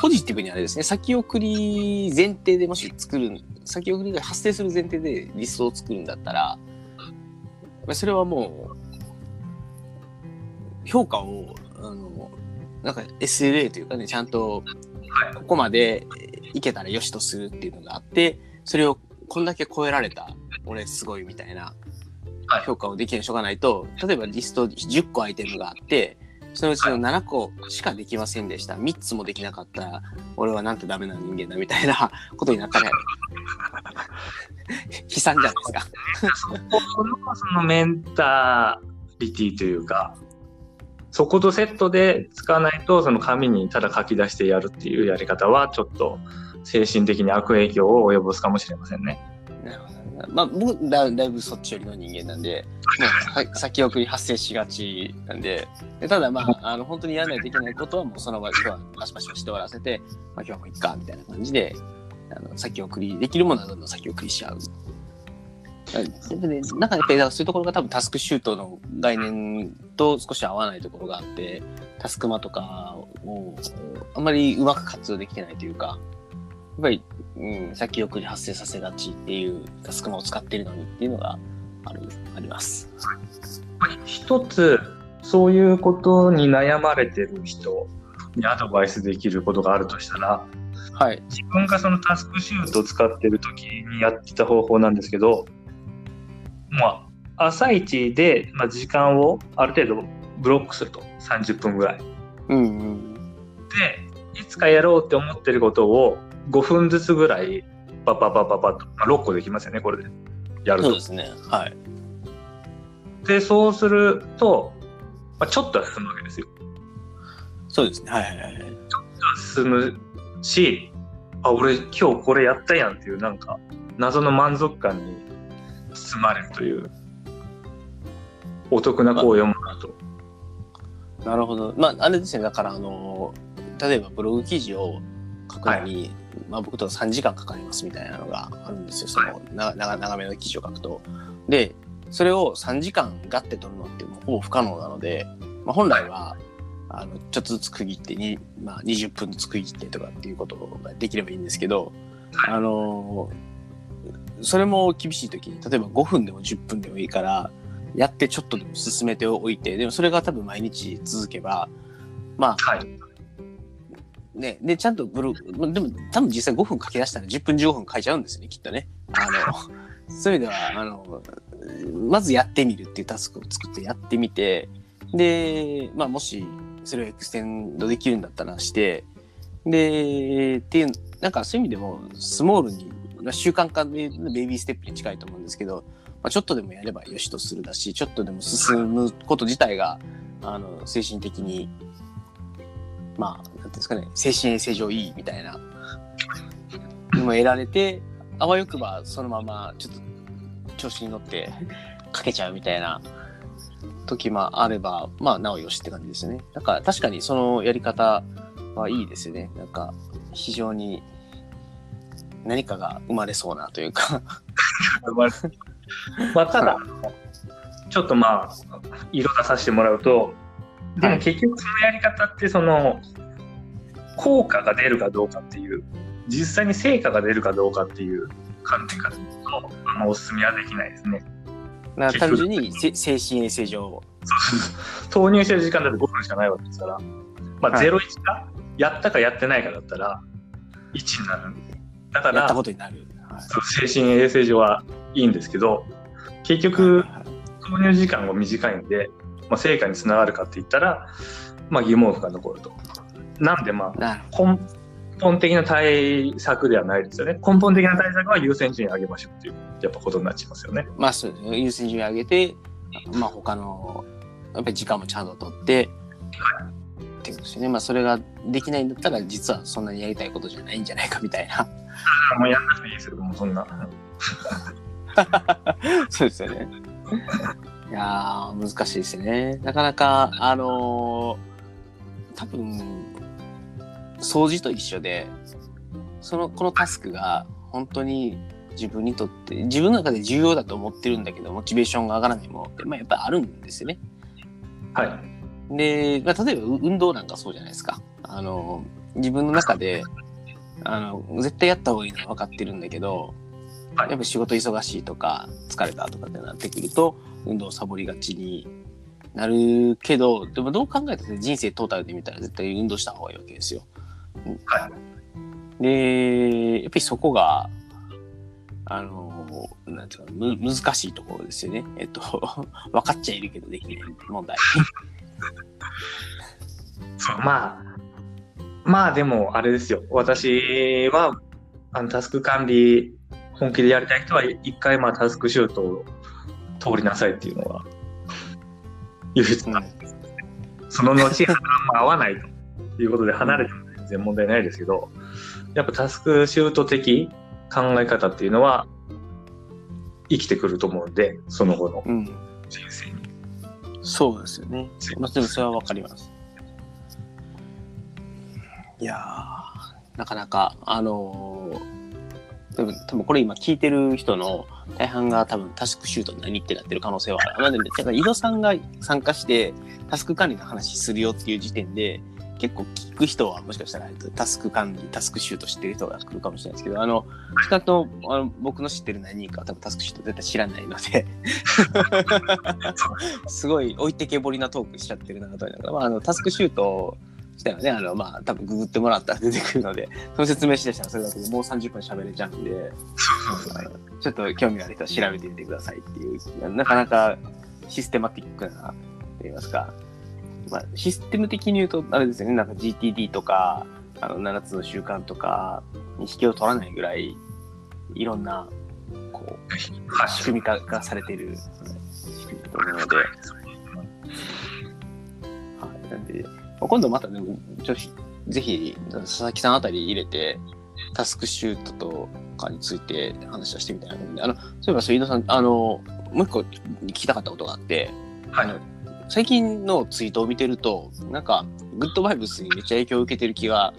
ポジティブにあれですね、先送り前提でもし作る、先送りが発生する前提でリストを作るんだったら、まあそれはもう、評価を、あの、なんか SLA というかね、ちゃんと、ここまでいけたらよしとするっていうのがあって、それをこんだけ超えられた、俺すごいみたいな。はい評価をできる人がないと、例えばリスト10個アイテムがあって、そのうちの7個しかできませんでした。3つもできなかったら、俺はなんてダメな人間だみたいな ことになったら、悲惨じゃないですか。そこのそのメンタリティというか、そことセットで使わないと、その紙にただ書き出してやるっていうやり方は、ちょっと精神的に悪影響を及ぼすかもしれませんね。まあ、僕だ、だいぶそっち寄りの人間なんで、まあ、さ先送り発生しがちなんで、でただまあ、あの、本当にやらないといけないことはもうその場で今日はバシバシして終わらせて、まあ今日はもういっか、みたいな感じで、あの、先送り、できるものはどんどん先送りしちゃう。なんかやっぱりそういうところが多分タスクシュートの概念と少し合わないところがあって、タスクマとかをあんまりうまく活用できてないというか、ぱり、うん、先送り発生させがちっていうタスクマを使ってるのにっていうのがある、あります。一つ、そういうことに悩まれてる人にアドバイスできることがあるとしたら、はい。自分がそのタスクシュートを使ってる時にやってた方法なんですけど、まあ、朝一で、まあ、時間をある程度ブロックすると30分ぐらい。うんうん。で、いつかやろうって思ってることを5分ずつぐらいパッパッパッパッパッと、まあ、6個できますよね、これで。やるとそうで。すね。はい。で、そうすると、まあ、ちょっとは進むわけですよ。そうですね。はいはいはい。進むし、あ、俺今日これやったやんっていうなんか謎の満足感に包まれるというお得な行為をもらうと。なるほど。まあ、あれですね。だから、あの、例えばブログ記事を書くのに、まあ僕と3時間かかりますみたいなのがあるんですよ。その、な長長めの記事を書くと。で、それを3時間ガッて取るのってもうほぼ不可能なので、まあ、本来は、あの、ちょっとずつ区切ってに、まあ、20分ずつ区切ってとかっていうことができればいいんですけど、あの、それも厳しい時に、例えば5分でも10分でもいいから、やってちょっとでも進めておいて、でもそれが多分毎日続けば、まあ、はい。ね、で、ちゃんとブログ、までも多分実際5分書き出したら10分15分書いちゃうんですよね、きっとね。あの、そういう意味では、あの、まずやってみるっていうタスクを作ってやってみて、で、まあもしそれを extend できるんだったらして、で、っていう、なんかそういう意味でも、スモールに、習慣化でベイビーステップに近いと思うんですけど、まあ、ちょっとでもやればよしとするだし、ちょっとでも進むこと自体が、あの、精神的に、まあ、なんていうんですかね、精神衛生上いいみたいな、のも得られて、あわよくばそのままちょっと調子に乗ってかけちゃうみたいな。時もあれば、まあ、なおよしって感じですね。だから確かにそのやり方はいいですよね。なんか、非常に何かが生まれそうなというか。まあ、ただ、ちょっとまあ、色出させてもらうと、でも結局そのやり方って、その、効果が出るかどうかっていう、実際に成果が出るかどうかっていう観点から言うと、あのおすすめはできないですね。な単純にせ精神衛生上。投入してる時間だって5分しかないわけですから、まあ、はい01か、やったかやってないかだったら、1になる。だかやったら、ことになる。はい精神衛生上はいいんですけど、結局、投入時間が短いんで、まあ、成果につながるかって言ったら、まあ、疑問符が残ると。なんで、まあ、根本的な対策ではないですよね。根本的な対策は優先順位上げましょうっていう、やっぱことになっちゃいますよね。まあそうですね。優先順位上げて、まあ他の、やっぱり時間もちゃんと取って、っていうことですよね。まあそれができないんだったら、実はそんなにやりたいことじゃないんじゃないかみたいな。もうやんなくていいですよ、もうそんな。そうですよね。いやー、難しいですよね。なかなか、あのー多分、掃除と一緒で、その、このタスクが本当に自分にとって、自分の中で重要だと思ってるんだけど、モチベーションが上がらないものって、まあやっぱりあるんですよね。はい。で、まあ、例えばう運動なんかそうじゃないですか。あの、自分の中で、あの、絶対やった方がいいのは分かってるんだけど、はいやっぱ仕事忙しいとか、疲れたとかってなってくると、運動をサボりがちになるけど、でもどう考えたって人生トータルで見たら絶対運動した方がいいわけですよ。はで、やっぱりそこが、あの、なんていうかむ難しいところですよね。えっと、分かっちゃいるけどできない問題。まあ、まあでも、あれですよ。私は、あの、タスク管理、本気でやりたい人は、一回、まあ、タスクシュートを通りなさいっていうのは、言う人なんですその後、あんま合わないということで離れても全然問題ないですけど、やっぱタスクシュート的考え方っていうのは、生きてくると思うんで、その後のうん。人生に。そうですよね。もそれはわかります。いやー、なかなか、あのー、でも多分これ今聞いてる人の大半が多分タスクシュート何ってなってる可能性はある。まあでも、だから井戸さんが参加してタスク管理の話するよっていう時点で、結構聞く人はもしかしたらタスク管理、タスクシュート知ってる人が来るかもしれないですけど、あの、しかとあの僕の知ってる何人かは多分タスクシュート絶対知らないので、すごい置いてけぼりなトークしちゃってるなと思いながら、まあ、あのタスクシュート自体はね、あの、まあ、多分ググってもらったら出てくるので、その説明しだしたらそれだけでもう30分喋れちゃうんで、ちょっと興味ある人は調べてみてくださいっていう、なかなかシステマティックな、と言いますか、まあ、システム的に言うと、あれですよね、なんか GTD とか、あの、7つの習慣とかに引けを取らないぐらい、いろんな、こう、仕組み化がされている仕組みだと思うので、はい、なんで、まあ今度またね、ちょぜひ、佐々木さんあたり入れて、タスクシュートとかについて話をしてみたいなと思うんで、あの、そういえば、そう、井戸さん、あの、もう一個聞きたかったことがあって、はいあの最近のツイートを見てると、なんか、グッドバイブスにめっちゃ影響を受けてる気が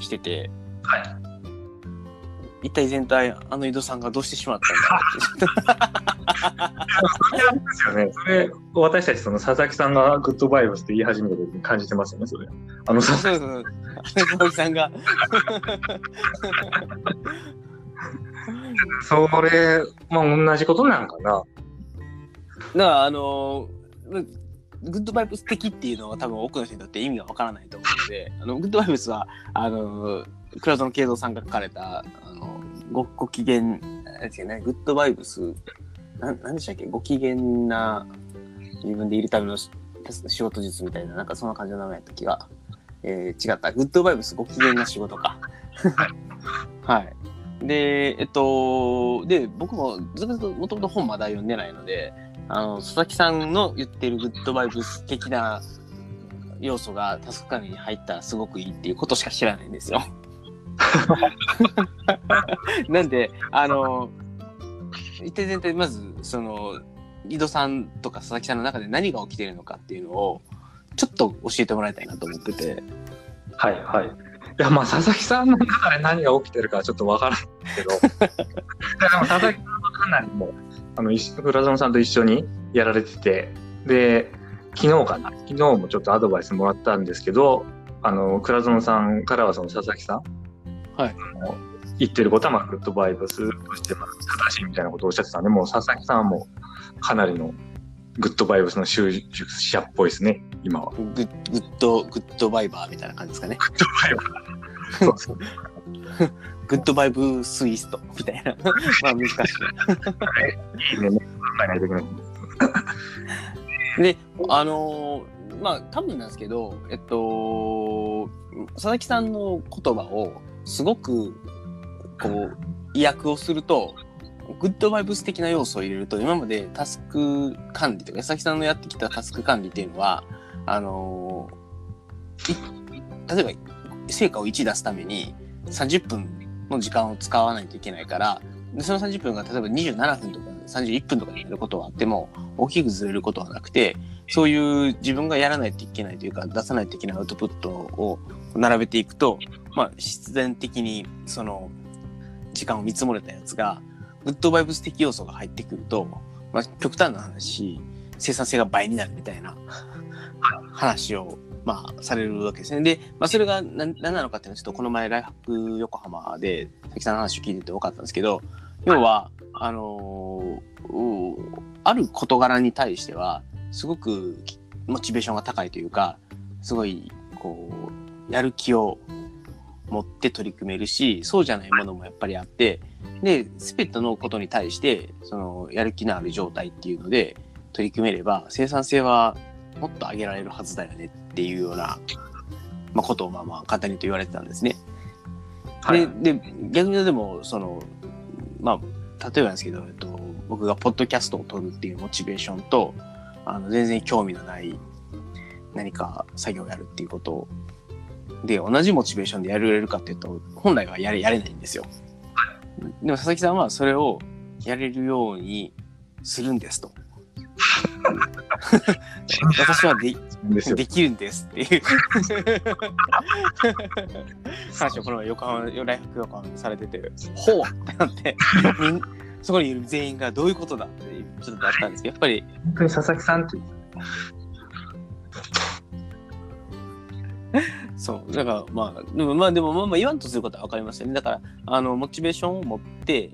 してて、はい。一体全体、あの井戸さんがどうしてしまったんだろうって。それあれですよね。それ、私たちその佐々木さんがグッドバイブスって言い始めた時に感じてますよね、それ。あの、佐々木さんが。それ、まあ同じことなんかな。だから、あのーグッドバイブス的っていうのは多分多くの人にとって意味がわからないと思うので、あのグッドバイブスは、あの、倉園慶三さんが書かれた、あの、ごご機嫌、ですよね、グッドバイブス、ななんでしたっけ、ご機嫌な自分でいるためのし仕事術みたいな、なんかそんな感じの名前やった気が、えー違った。グッドバイブスご機嫌な仕事か。はい。で、えっと、で、僕もずっともともと本まだ読んでないので、あの、佐々木さんの言ってるグッドバイブス的な要素がタスク管理に入ったらすごくいいっていうことしか知らないんですよ。なんで、あの、一体全体、まず、その、井戸さんとか佐々木さんの中で何が起きてるのかっていうのを、ちょっと教えてもらいたいなと思ってて。はいはい。いやまあ佐々木さんの中で何が起きてるかはちょっとわからないけど でも佐々木さんはかなりもうあの一緒倉園さんと一緒にやられててで昨日かな昨日もちょっとアドバイスもらったんですけどあの倉園さんからはその佐々木さんはい。言ってることはまあグッドバイブスとしてまあ正しいみたいなことをおっしゃってたんでもう佐々木さんはもうかなりのグッドバイブスの習熟者っぽいですね今は。グッグッド、グッドバイバーみたいな感じですかね。そうそうグッドバイブスイストみたいな。まあ難しい。いいね考えないといけない。で、あのーまあ多分なんですけど、えっと、佐々木さんの言葉をすごく、こう、意訳をすると、グッドバイブス的な要素を入れると、今までタスク管理とか、佐々木さんのやってきたタスク管理っていうのは、あのー例えば、成果を1出すために30分の時間を使わないといけないから、でその30分が例えば27分とか31分とかになることはあっても、大きくずれることはなくて、そういう自分がやらないといけないというか、出さないといけないアウトプットを並べていくと、まあ、必然的に、その、時間を見積もれたやつが、グッドバイブス的要素が入ってくると、まあ、極端な話、生産性が倍になるみたいな話を、まあ、されるわけですね。で、まあ、それが何何なのかっていうのは、ちょっとこの前、ライフハック横浜で、関さんの話を聞いてて分かったんですけど、要は、あのーうある事柄に対しては、すごくモチベーションが高いというか、すごい、こう、やる気を持って取り組めるし、そうじゃないものもやっぱりあって、で、すべてのことに対して、その、やる気のある状態っていうので、取り組めれば、生産性はもっと上げられるはずだよねっていうような、まあ、ことをまあまあ簡単にと言われてたんですね。はいでで逆にでもそのまあ例えばなんですけど、えっと、僕がポッドキャストを撮るっていうモチベーションとあの全然興味のない何か作業をやるっていうことで同じモチベーションでやれるかっていうと本来はやれやれないんですよ。でも佐々木さんはそれをやれるようにするんですと。私はでできるんですっていう。話をこの前横浜ライフ横浜でされててほうってなってそこにいる全員がどういうことだってちょっとなったんです。けどやっぱり本当に佐々木さんっていうそうだからまあでもまあでもまあ言わんとすることは分かりますよねだからあのモチベーションを持って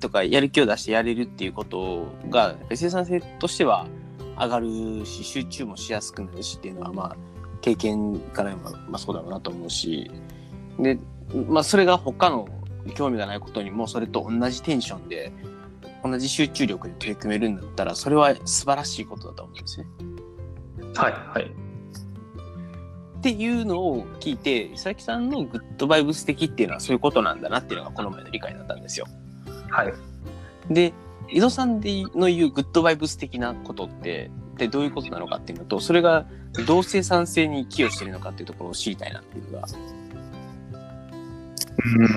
とかやる気を出してやれるっていうことが生産性としては上がるし集中もしやすくなるしっていうのはまあ経験からもまあそうだろうなと思うしでまあそれが他の興味がないことにもそれと同じテンションで同じ集中力で取り組めるんだったらそれは素晴らしいことだと思うんですね。はいはい。っていうのを聞いて佐々木さんのグッドバイブス的っていうのはそういうことなんだなっていうのがこの前の理解だったんですよ。はい。で井戸さんでの言うグッドバイブス的なことってでどういうことなのかっていうのとそれがどう生産性に寄与しているのかっていうところを知りたいなっていうのが。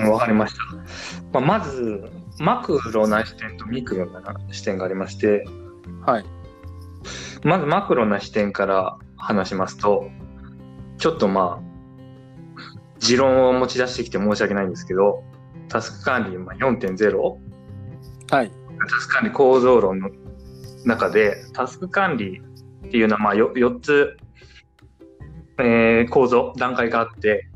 うん、わかりました。まあ、まず、マクロな視点とミクロな視点がありまして、はい。まずマクロな視点から話しますと、ちょっとまあ、持論を持ち出してきて申し訳ないんですけど、タスク管理まあ4.0、はい。タスク管理構造論の中で、タスク管理っていうのはまあ 4, 4つ、えー構造、段階があって、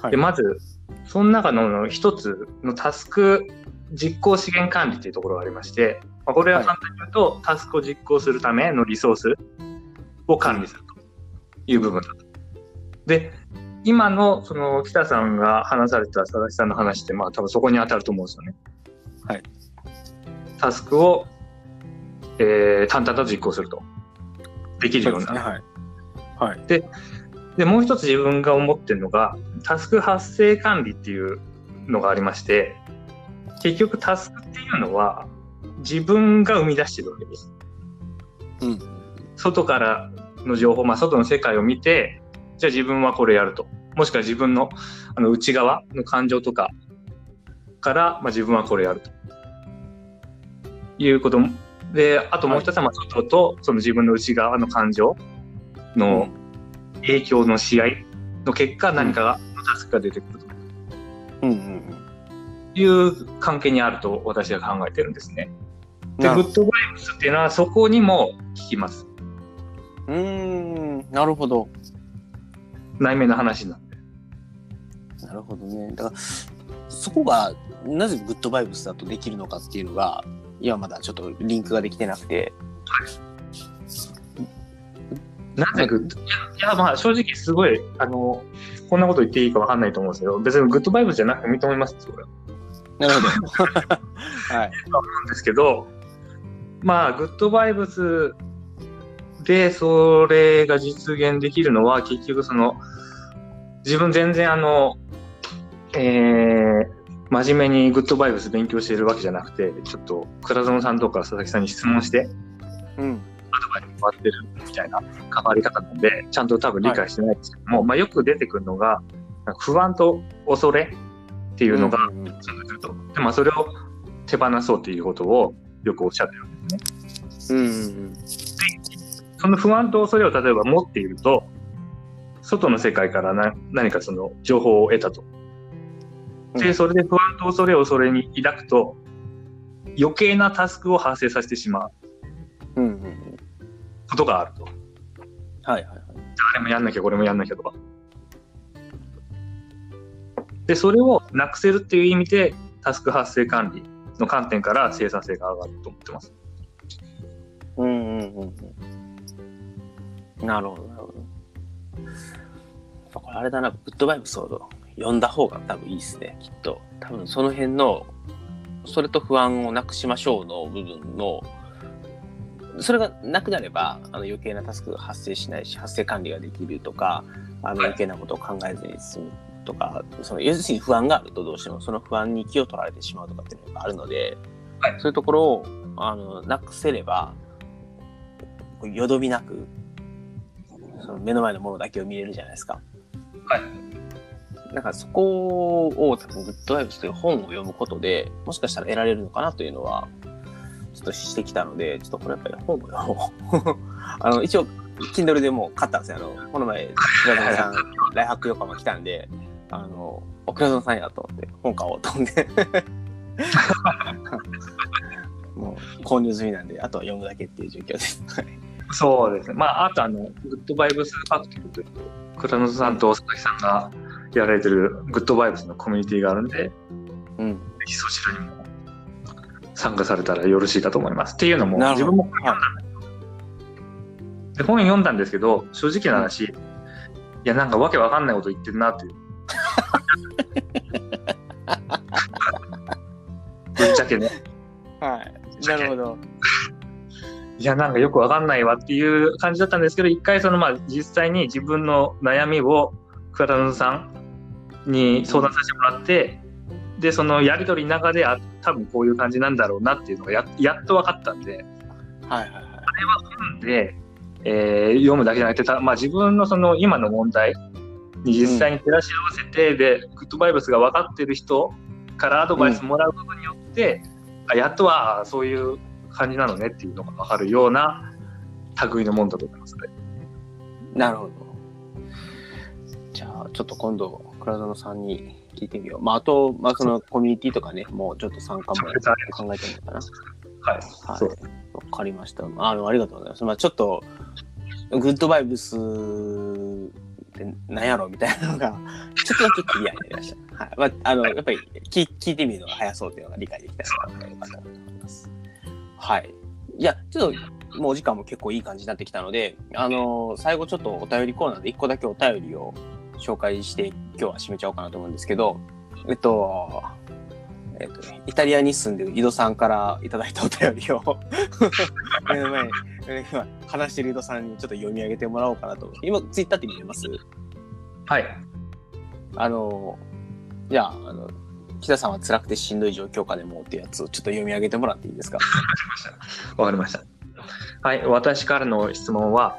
はいでまず、その中の一つのタスク実行資源管理っていうところがありまして、まあ、これは簡単に言うと、タスクを実行するためのリソースを管理するという部分だと。で、今のその北さんが話された佐々木さんの話って、まあ多分そこに当たると思うんですよね。はい。タスクを、えー、淡々と実行すると。できるようになる。はい。はい。で、もう一つ自分が思ってるのが、タスク発生管理っていうのがありまして、結局タスクっていうのは自分が生み出してるわけです。うん。外からの情報、まあ、外の世界を見て、じゃあ自分はこれやると。もしくは自分のあの内側の感情とかから、まあ、自分はこれやると。いうことも。で、あともう一つは、まあ、外とその自分の内側の感情の影響の試合の結果、何かが、タスクが出てくるとうんうんいう関係にあると私は考えてるんですね。うん。で、グッドバイブスっていうのはそこにも効きます。うーん、なるほど。内面の話なんで。なるほどね。だから、そこがなぜグッドバイブスだとできるのかっていうのが、今まだちょっとリンクができてなくて。なぜグッドいや、まあ正直すごい、あの、こんなこと言っていいかわかんないと思うんですけど、別にグッドバイブスじゃなくて認めますよ、これは。なるほど。はい。なんですけど、まあ、グッドバイブスでそれが実現できるのは、結局その、自分全然あの、えー、真面目にグッドバイブス勉強してるわけじゃなくて、ちょっと倉園さんとか佐々木さんに質問して、うん。アドバイスもらってるみたいな関わり方なんで、ちゃんと多分理解してないんですけども、まあよく出てくるのが、不安と恐れっていうのがうんうん。でまあそれを手放そうっていうことをよくおっしゃってるんですね。うんうんその不安と恐れを例えば持っていると、外の世界からな何かその情報を得たと。で、うんそれで不安と恐れをそれに抱くと、余計なタスクを発生させてしまううんうんうん。ことがあると。はいはいはい。あれもやんなきゃ、これもやんなきゃとか。で、それをなくせるっていう意味で、タスク発生管理の観点から生産性が上がると思ってます。うんうんうんうん。なるほどなるほど。これあれだな、グッドバイブスを読んだ方が多分いいですね、きっと。多分その辺の、それと不安をなくしましょうの部分の、それがなくなれば、あの余計なタスクが発生しないし、発生管理ができるとか、あのはい余計なことを考えずに済むとか、その要するに不安があるとどうしてもその不安に気を取られてしまうとかっていうのがあるので、はいそういうところをあのなくせれば、よどみなく、その目の前のものだけを見れるじゃないですか。はい。なんかそこを多分グッドバイブスという本を読むことで、もしかしたら得られるのかなというのは、ちょっとしてきたので、ちょっとこれやっぱり本を読もう。あの、一応、Kindle でもう買ったんですよ。あの、この前、倉園さん、来泊横浜来たんで、あの、お倉園さんやと思って、本買おうと思って。もう購入済みなんで、あとは読むだけっていう状況です。はいそうですね。まあ、あとあの、グッドバイブスファクトリーという、倉野さんと佐々木さんがやられてるグッドバイブスのコミュニティがあるんで、ぜうん。ひそちらにも参加されたらよろしいかと思います。っていうのも、自分も本読んだんですよで本読んだんですけど、正直な話、いや、なんかわけわかんないこと言ってるなっていう。ぶっちゃけね。はい。なるほど。いや、なんかよくわかんないわっていう感じだったんですけど、一回そのまあ実際に自分の悩みを倉野さんに相談させてもらって、で、そのやりとりの中で、あ、多分こういう感じなんだろうなっていうのがややっと分かったんで、はいはいはい。で、えー読むだけじゃなくて、たまあ自分のその今の問題に実際に照らし合わせて、で、グッドバイブスが分かってる人からアドバイスもらうことによって、あやっとはあそういう感じなのねっていうのが分かるような類のもんだと思いますね。なるほど。じゃあ、ちょっと今度、倉園さんに聞いてみよう。まあ、あと、まあ、そのコミュニティとかね、もうちょっと参加も考えてみようかな。はい。はい。そうわかりました。あの、ありがとうございます。まあ、ちょっと、グッドバイブスって何やろみたいなのが、ちょっとだけクリアになりました。はい。まあ、あの、やっぱり聞聞いてみるのが早そうっていうのが理解できたのかなと思います。はい。いや、ちょっともうお時間も結構いい感じになってきたので、あのー最後ちょっとお便りコーナーで1個だけお便りを紹介して今日は締めちゃおうかなと思うんですけど、えっと、えっと、イタリアに住んでる井戸さんからいただいたお便りを 目の前に今話してる井戸さんにちょっと読み上げてもらおうかなと今ツイッターって見れます？はい。あの、じゃあ、あの、北さんは辛くてしんどい状況下でもっていうやつをちょっと読み上げてもらっていいですか？わかりました。はい。私からの質問は、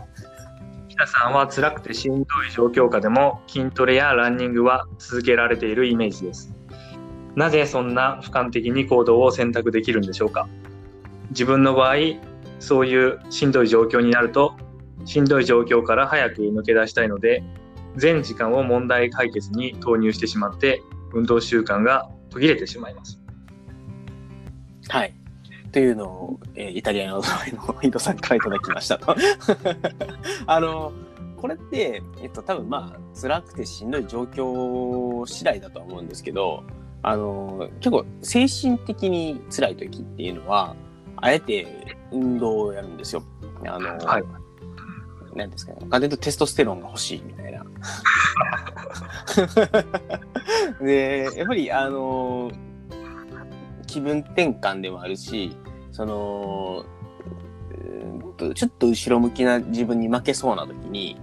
北さんは辛くてしんどい状況下でも筋トレやランニングは続けられているイメージです。なぜそんな俯瞰的に行動を選択できるんでしょうか？自分の場合、そういうしんどい状況になると、しんどい状況から早く抜け出したいので、全時間を問題解決に投入してしまって、運動習慣が途切れてしまいます。はい。というのを、えーイタリアのの井戸さんからいただきましたと。あの、これって、えっと、多分まあ、辛くてしんどい状況次第だとは思うんですけど、あの、結構精神的に辛い時っていうのは、あえて運動をやるんですよ。あの、はいなんですかね。かというとテストステロンが欲しいみたいな。で、やっぱり、あの、気分転換でもあるし、その、ちょっと後ろ向きな自分に負けそうな時に、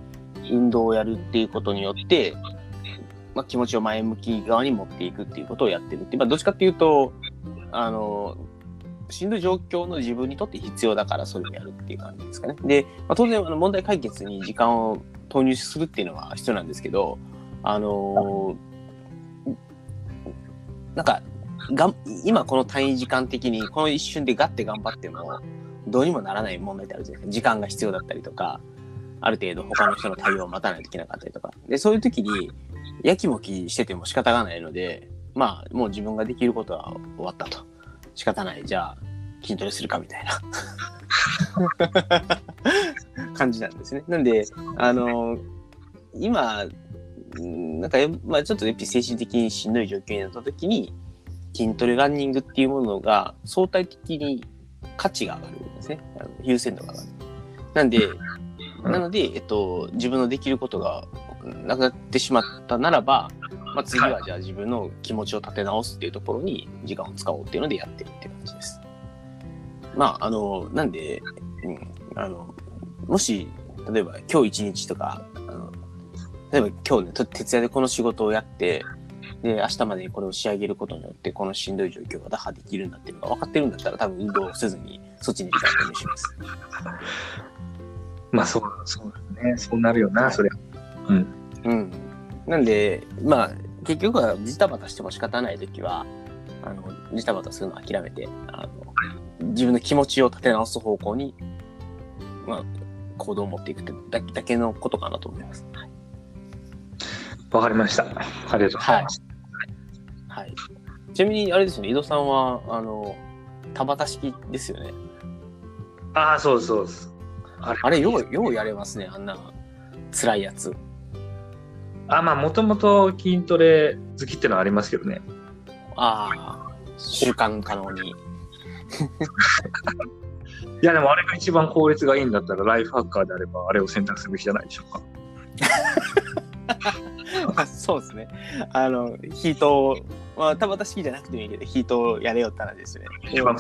運動をやるっていうことによって、まあ、気持ちを前向き側に持っていくっていうことをやってるって、まあ、どっちかっていうと、あの、しんどい状況の自分にとって必要だからそれをやるっていう感じですかね。で、まあ、当然あの問題解決に時間を投入するっていうのは必要なんですけど、あのなんかがん今この単位時間的にこの一瞬でガッて頑張ってもどうにもならない問題ってあるじゃないですか。時間が必要だったりとかある程度他の人の対応を待たないといけなかったりとか。でそういう時にやきもきしてても仕方がないのでまあもう自分ができることは終わったと。仕方ない。じゃあ筋トレするかみたいな。感じなんですね。なんであの今うんなんか、まあ、ちょっとやっぱり精神的にしんどい状況になった時に筋トレランニングっていうものが相対的に価値が上がるんですね。あの優先度が上がる。なんで、なので、えっと、自分のできることがなくなってしまったならば、まあ、次はじゃあ自分の気持ちを立て直すっていうところに時間を使おうっていうのでやってるって感じです。まあ、あの、なんで、うん、あの、もし、例えば今日一日とか、例えば今日ね、と徹夜でこの仕事をやって、で、明日までにこれを仕上げることによって、このしんどい状況が打破できるんだっていうのが分かってるんだったら、多分運動をせずに、そっちに時間を投入します。まあそう、そうだね。そうなるよな、そりゃ。うん。うん。なんで、まあ、結局はジタバタしても仕方ないときは、あの、ジタバタするのを諦めて、あの、自分の気持ちを立て直す方向に、まあ、行動を持っていくってだけだけのことかなと思います。はい。わかりました。ありがとうございます。はい。ちなみに、あれですよね、井戸さんは、あの、田畑式ですよね。ああ、そうそうです。あれあれ、よう、ようやれますね、あんな、辛いやつ。あまあ、もともと筋トレ好きってのはありますけどね。ああ、習慣可能に。いや、でもあれが一番効率がいいんだったら、ライフハッカーであれば、あれを選択するべきじゃないでしょうか。まあそうですね。あの、ヒートを、まあ、田畑式じゃなくてもいいけど、ヒートをやれよったらですね。一番っ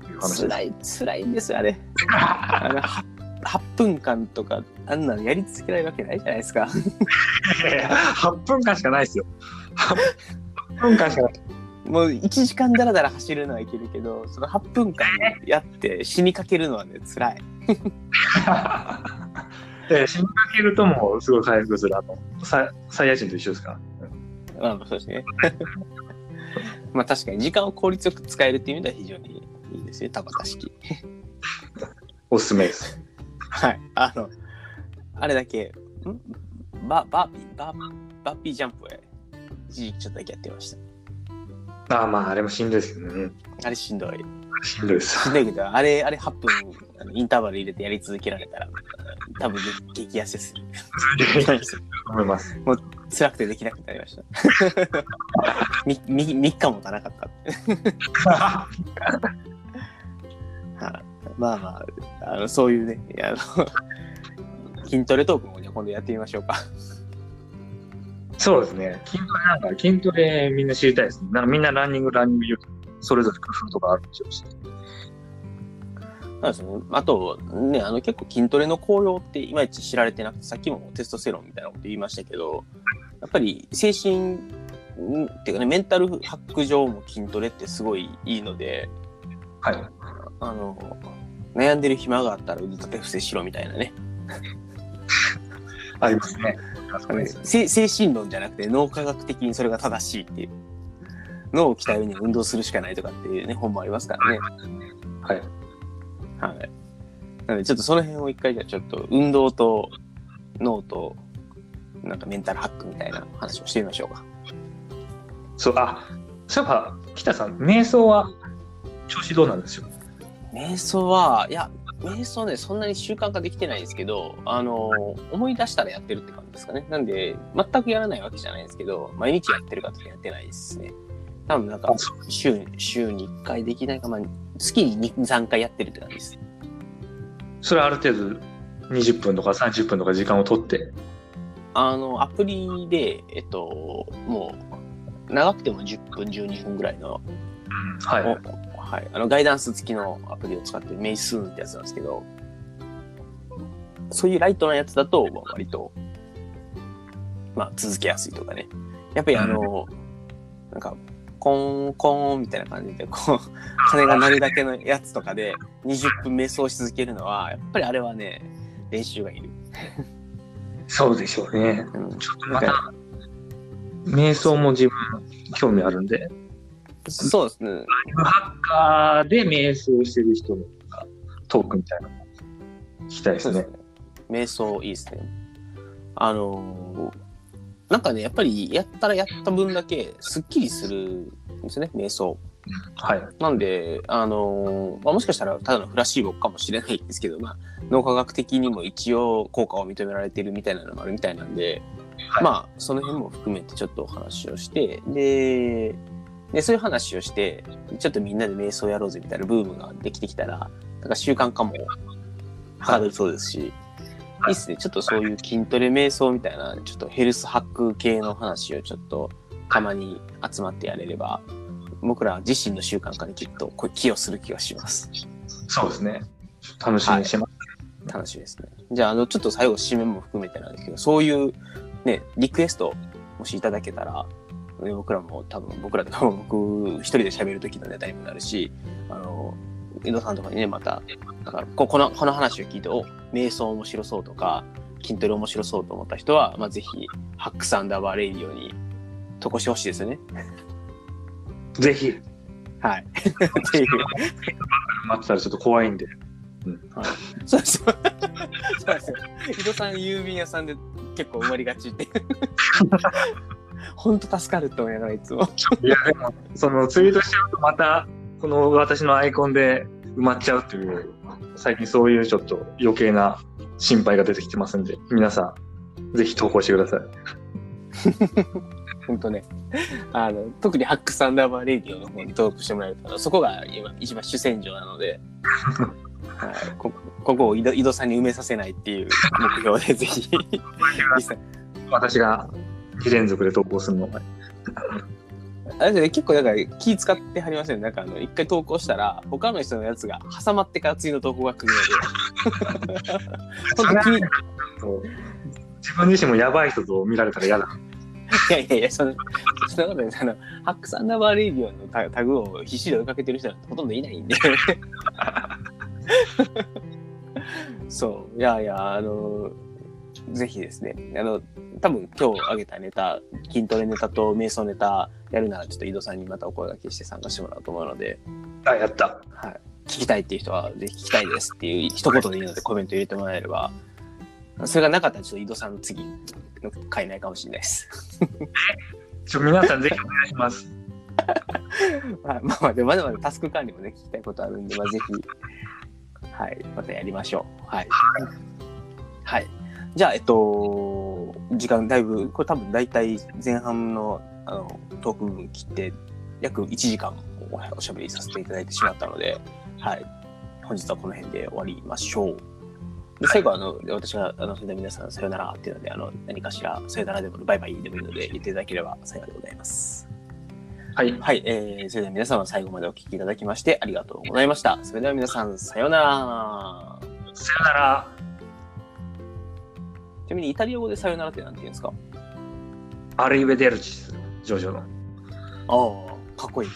ていう話です。辛い、辛いんですよ、あれ。あの 8, 8分間とか、あんなのやり続けられるわけないじゃないですか。8分間しかないですよ。8分間しかない。もう1時間だらだら走るのはいけるけど、その8分間やって死にかけるのはね、辛い。で、死にかけるともうすごい回復する。あの、ササイヤ人と一緒ですか？ら。まあ、そうですね。まあ確かに時間を効率よく使えるっていう意味では非常にいいですね、田畑式。おすすめです。はい。あの、あれだけ、ん？ババーピー、バーバーピージャンプへ一時期ちょっとだけやってました。ああ、まあ、あれもしんどいですけどね。あれしんどい。しんどいです。しんどいけど、あれ、あれ8分あのインターバル入れてやり続けられたら、多分激痩せする。思います。辛くてできなくなりました。みみ3日もたなかった。はいまあまあ、あのそういうね、あの筋トレトークもじゃあ今度やってみましょうか。そうですね。筋トレなんか、筋トレみんな知りたいですね。なんかみんなランニング、ランニングそれぞれ工夫とかあるんでしょうし。なんですね。あと、ね、あの結構筋トレの効用っていまいち知られてなくて、さっきもテストステロンみたいなこと言いましたけど、やっぱり精神、んっていうかね、メンタルハック上も筋トレってすごいいいので、はい。あの、悩んでる暇があったら腕立て伏せしろみたいなね。ありますね。確かに。せ精神論じゃなくて脳科学的にそれが正しいっていう。脳を鍛えるには運動するしかないとかっていうね、本もありますからね。はい。はい。なのでちょっとその辺を一回じゃあちょっと運動と脳となんかメンタルハックみたいな話をしてみましょうか。そう、あ、そういえば、北さん、瞑想は調子どうなんですよ？瞑想は、いや、瞑想ね、そんなに習慣化できてないんですけど、あの、思い出したらやってるって感じですかね。なんで、全くやらないわけじゃないんですけど、毎日やってるかってやってないですね。多分なんか週に、週に1回できないか、まあ、月に2、3回やってるって感じです。それはある程度20分とか30分とか時間を取って。あの、アプリで、えっと、もう、長くても10分、12分ぐらいのはい。おはい、あのガイダンス付きのアプリを使ってメイスーンってやつなんですけど、そういうライトなやつだと、まあ割と、まあ、続けやすいとかね。やっぱりあの、なんか、コーン、コーンみたいな感じで、こう、鐘が鳴るだけのやつとかで、20分瞑想し続けるのは、やっぱりあれはね、練習がいる。そうでしょうね。うん、ちょっとまた、瞑想も自分興味あるんで、そうですね。ハッカーで瞑想してる人のトークみたいなの聞きたいですね。ね。瞑想いいですね。あのーなんかね、やっぱりやったらやった分だけすっきりするんですよね、瞑想。はい。なんで、あのーまあ、もしかしたらただのフラッシーボかもしれないんですけど、まあ、脳科学的にも一応効果を認められてるみたいなのもあるみたいなんで、はいまあ、その辺も含めてちょっとお話をして、で、で、そういう話をして、ちょっとみんなで瞑想やろうぜみたいなブームができてきたら、なんか習慣化もはかどりそうですし、いいっすね。ちょっとそういう筋トレ瞑想みたいな、ちょっとヘルスハック系の話をちょっとたまに集まってやれれば、僕ら自身の習慣化にきっとこう寄与する気がします。そうですね。楽しみにしてます。楽しみですね。じゃあ、あの、ちょっと最後締めも含めてなんですけど、そういうね、リクエストもしいただけたら、ね僕らも多分、僕らでも僕一人で喋る時のネタにもなるし、あの、井戸さんとかにね、また、だからここの、この話を聞いて、お、瞑想面白そうとか、筋トレ面白そうと思った人は、まあ、ぜひ、 hacks アンダーバーレイディオに投稿してほしいですよね。ぜひ、はい。っていう。待ってたらちょっと怖いんで。そうそう。そうですよ。井戸さん郵便屋さんで結構埋まりがちって。本当助かると思いながらいつも。いや、でも、そのツイートしちゃうとまた、この私のアイコンで埋まっちゃうという、最近そういうちょっと余計な心配が出てきてますんで、皆さん、ぜひ投稿してください。本当ね。あの、特にハックサンダーバーレディオの方に登録してもらえると、そこが今一番主戦場なので、はい、こここを井戸井戸さんに埋めさせないっていう目標で、ぜひ、私が2連続で投稿するのが。あれですね、結構だから気使ってはりません、なんかあの、一回投稿したら、他の人のやつが挟まってから次の投稿が来るので、本当気に、い自分自身もやばい人と見られたら嫌だ。やいやいや、その、そんなことですあの、ハックサンダーバーレディオのタタグを必死で追いかけてる人なんてほとんどいないんで。そう、いやいや、あの、ぜひですね、あの、多分今日あげたネタ、筋トレネタと瞑想ネタやるなら、ちょっと井戸さんにまたお声掛けして参加してもらおうと思うので、あ、やった。はい、聞きたいっていう人は、ぜひ聞きたいですっていう一言でいいのでコメント入れてもらえれば、それがなかったらちょっと井戸さんの次の回ないかもしれないです。ちょ皆さんぜひお願いします。はい、まあまあ、でまだまだタスク管理もね、聞きたいことあるんで、まあぜひ、はい、またやりましょう。はい。はい。じゃあ、えっと、時間だいぶ、これ多分大体前半のあのトーク部分切って、約1時間おおしゃべりさせていただいてしまったので、はい。本日はこの辺で終わりましょう。で最後はあの私があのそれでは皆さんさよならっていうのであの何かしらさよならでもバイバイでもいいので言っていただければ幸いでございます。はい。はい、えー、それでは皆様最後までお聞きいただきましてありがとうございました。それでは皆さんさようなら。さよなら。ちなみにイタリア語でさよならって何て言うんですか？アリベデルチス、ジョジョの。ああ、かっこいい。